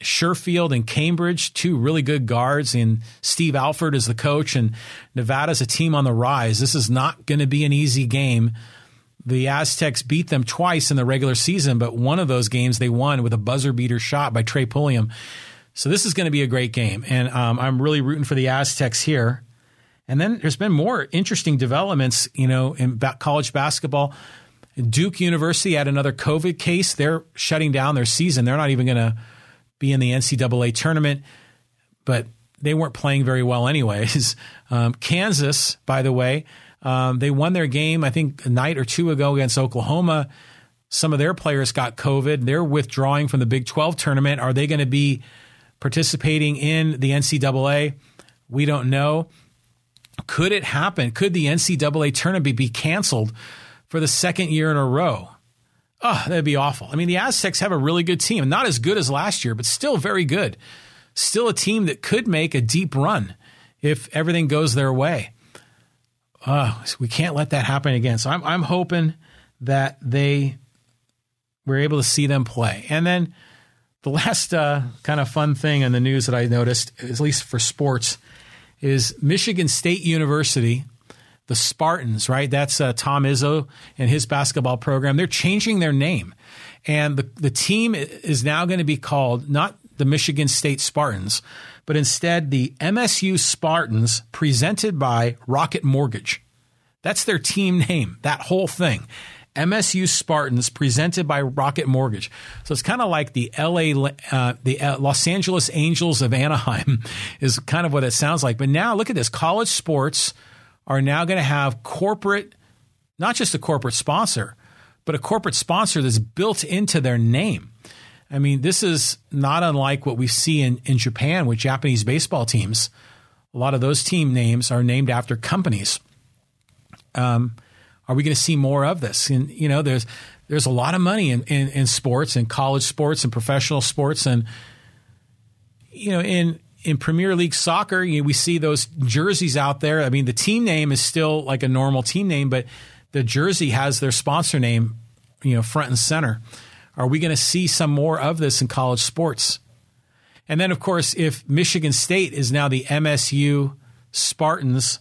Sherfield and Cambridge, two really good guards, and Steve Alford is the coach. And Nevada's a team on the rise. This is not going to be an easy game. The Aztecs beat them twice in the regular season, but one of those games they won with a buzzer beater shot by Trey Pulliam. So this is going to be a great game, and um, I'm really rooting for the Aztecs here. And then there's been more interesting developments, you know, in college basketball. Duke University had another COVID case. They're shutting down their season. They're not even going to be in the NCAA tournament, but they weren't playing very well anyways. Um, Kansas, by the way, um, they won their game, I think, a night or two ago against Oklahoma. Some of their players got COVID. They're withdrawing from the Big 12 tournament. Are they going to be participating in the NCAA? We don't know. Could it happen? Could the NCAA tournament be canceled for the second year in a row? Oh, that'd be awful. I mean, the Aztecs have a really good team, not as good as last year, but still very good. Still a team that could make a deep run if everything goes their way. Uh, we can't let that happen again. So I'm, I'm hoping that they were able to see them play. And then the last uh, kind of fun thing in the news that I noticed, at least for sports, is Michigan State University, the Spartans, right? That's uh, Tom Izzo and his basketball program. They're changing their name. And the, the team is now going to be called not the Michigan State Spartans, but instead the MSU Spartans presented by Rocket Mortgage. That's their team name, that whole thing. MSU Spartans presented by Rocket Mortgage. So it's kind of like the LA, uh, the uh, Los Angeles Angels of Anaheim is kind of what it sounds like. But now look at this. College sports are now going to have corporate, not just a corporate sponsor, but a corporate sponsor that's built into their name. I mean, this is not unlike what we see in, in Japan with Japanese baseball teams. A lot of those team names are named after companies. Um, are we going to see more of this? And you know, there's there's a lot of money in, in, in sports and college sports and professional sports, and you know, in in Premier League soccer, you know, we see those jerseys out there. I mean, the team name is still like a normal team name, but the jersey has their sponsor name, you know, front and center. Are we going to see some more of this in college sports? And then, of course, if Michigan State is now the MSU Spartans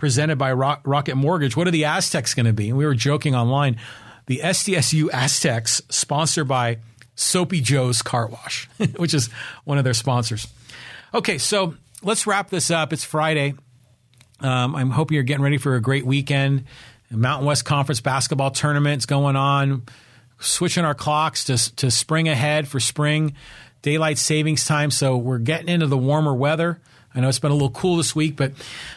presented by Rock, Rocket Mortgage. What are the Aztecs going to be? And we were joking online. The SDSU Aztecs, sponsored by Soapy Joe's Car Wash, which is one of their sponsors. Okay, so let's wrap this up. It's Friday. Um, I'm hoping you're getting ready for a great weekend. Mountain West Conference basketball tournament's going on. Switching our clocks to, to spring ahead for spring daylight savings time. So we're getting into the warmer weather. I know it's been a little cool this week, but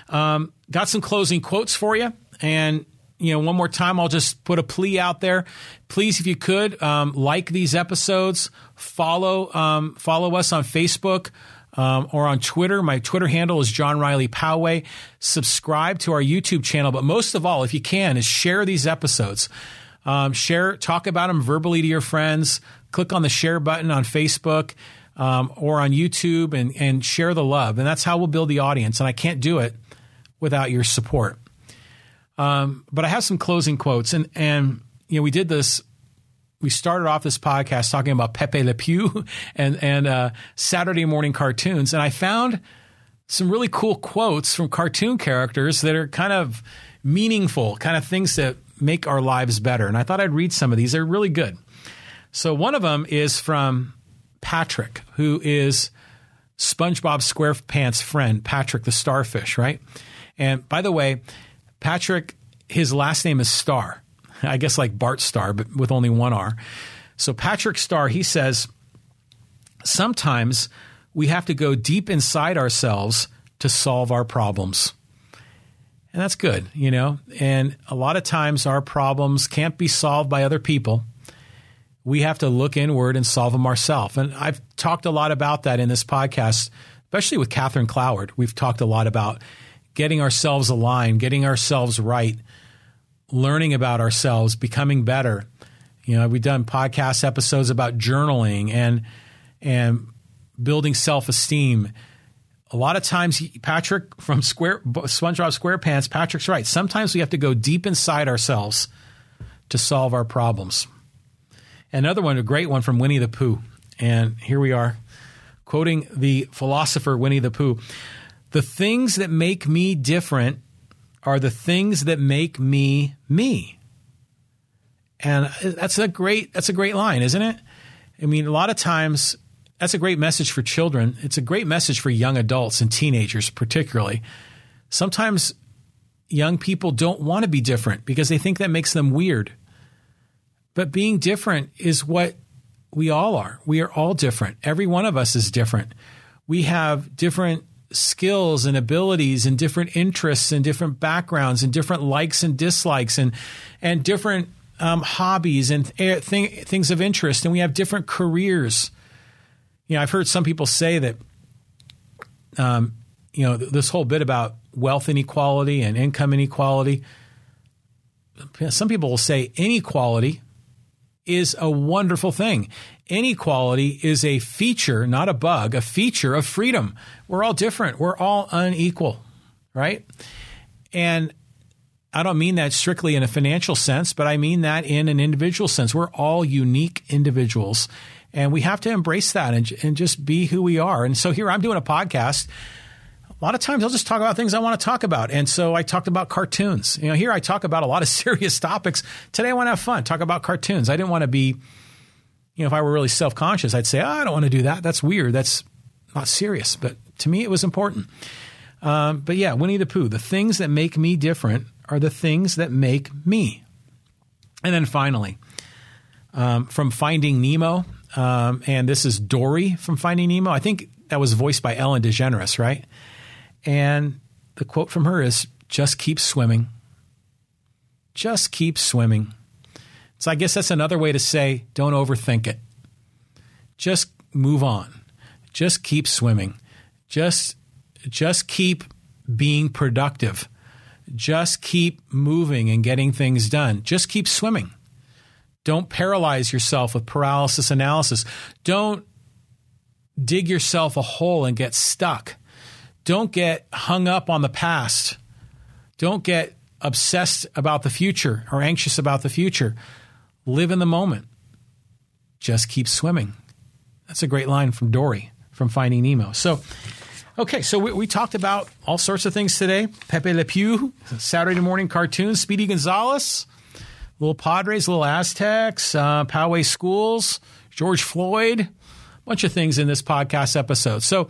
um, got some closing quotes for you. And you know, one more time, I'll just put a plea out there. Please, if you could, um, like these episodes, follow um, follow us on Facebook. Um, or on Twitter. My Twitter handle is John Riley Poway. Subscribe to our YouTube channel, but most of all, if you can, is share these episodes. Um, share, talk about them verbally to your friends. Click on the share button on Facebook um, or on YouTube and, and share the love. And that's how we'll build the audience. And I can't do it without your support. Um, but I have some closing quotes. And, and, you know, we did this. We started off this podcast talking about Pepe Le Pew and, and uh, Saturday morning cartoons. And I found some really cool quotes from cartoon characters that are kind of meaningful, kind of things that make our lives better. And I thought I'd read some of these. They're really good. So one of them is from Patrick, who is SpongeBob SquarePants' friend, Patrick the Starfish, right? And by the way, Patrick, his last name is Star. I guess like Bart Starr, but with only one R. So Patrick Star, he says, sometimes we have to go deep inside ourselves to solve our problems. And that's good, you know. And a lot of times our problems can't be solved by other people. We have to look inward and solve them ourselves. And I've talked a lot about that in this podcast, especially with Catherine Cloward. We've talked a lot about getting ourselves aligned, getting ourselves right, learning about ourselves, becoming better. You know, we've done podcast episodes about journaling and and building self esteem. A lot of times, Patrick from Square SpongeBob SquarePants, Patrick's right. Sometimes we have to go deep inside ourselves to solve our problems. Another one, a great one from Winnie the Pooh, and here we are, quoting the philosopher Winnie the Pooh. The things that make me different are the things that make me me. And that's a great that's a great line, isn't it? I mean, a lot of times that's a great message for children. It's a great message for young adults and teenagers particularly. Sometimes young people don't want to be different because they think that makes them weird. But being different is what we all are. We are all different. Every one of us is different. We have different skills and abilities and different interests and different backgrounds and different likes and dislikes and and different um, hobbies and th- things of interest and we have different careers. You know, I've heard some people say that, um, you know, this whole bit about wealth inequality and income inequality. Some people will say inequality is a wonderful thing. Inequality is a feature, not a bug, a feature of freedom. We're all different. We're all unequal, right? And I don't mean that strictly in a financial sense, but I mean that in an individual sense. We're all unique individuals. And we have to embrace that and, and just be who we are. And so here I'm doing a podcast a lot of times I'll just talk about things I want to talk about. And so I talked about cartoons. You know, here I talk about a lot of serious topics. Today I want to have fun, talk about cartoons. I didn't want to be you know, if I were really self conscious, I'd say, oh, I don't want to do that. That's weird. That's not serious. But to me, it was important. Um, but yeah, Winnie the Pooh, the things that make me different are the things that make me. And then finally, um, from Finding Nemo, um, and this is Dory from Finding Nemo. I think that was voiced by Ellen DeGeneres, right? And the quote from her is just keep swimming. Just keep swimming. So I guess that's another way to say don't overthink it. Just move on. Just keep swimming. Just just keep being productive. Just keep moving and getting things done. Just keep swimming. Don't paralyze yourself with paralysis analysis. Don't dig yourself a hole and get stuck. Don't get hung up on the past. Don't get obsessed about the future or anxious about the future. Live in the moment. Just keep swimming. That's a great line from Dory from Finding Nemo. So, okay, so we, we talked about all sorts of things today. Pepe Le Pew, Saturday morning cartoons, Speedy Gonzales, little Padres, little Aztecs, uh, Poway Schools, George Floyd, a bunch of things in this podcast episode. So,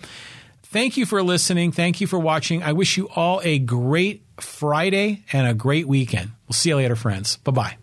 thank you for listening. Thank you for watching. I wish you all a great Friday and a great weekend. We'll see you later, friends. Bye bye.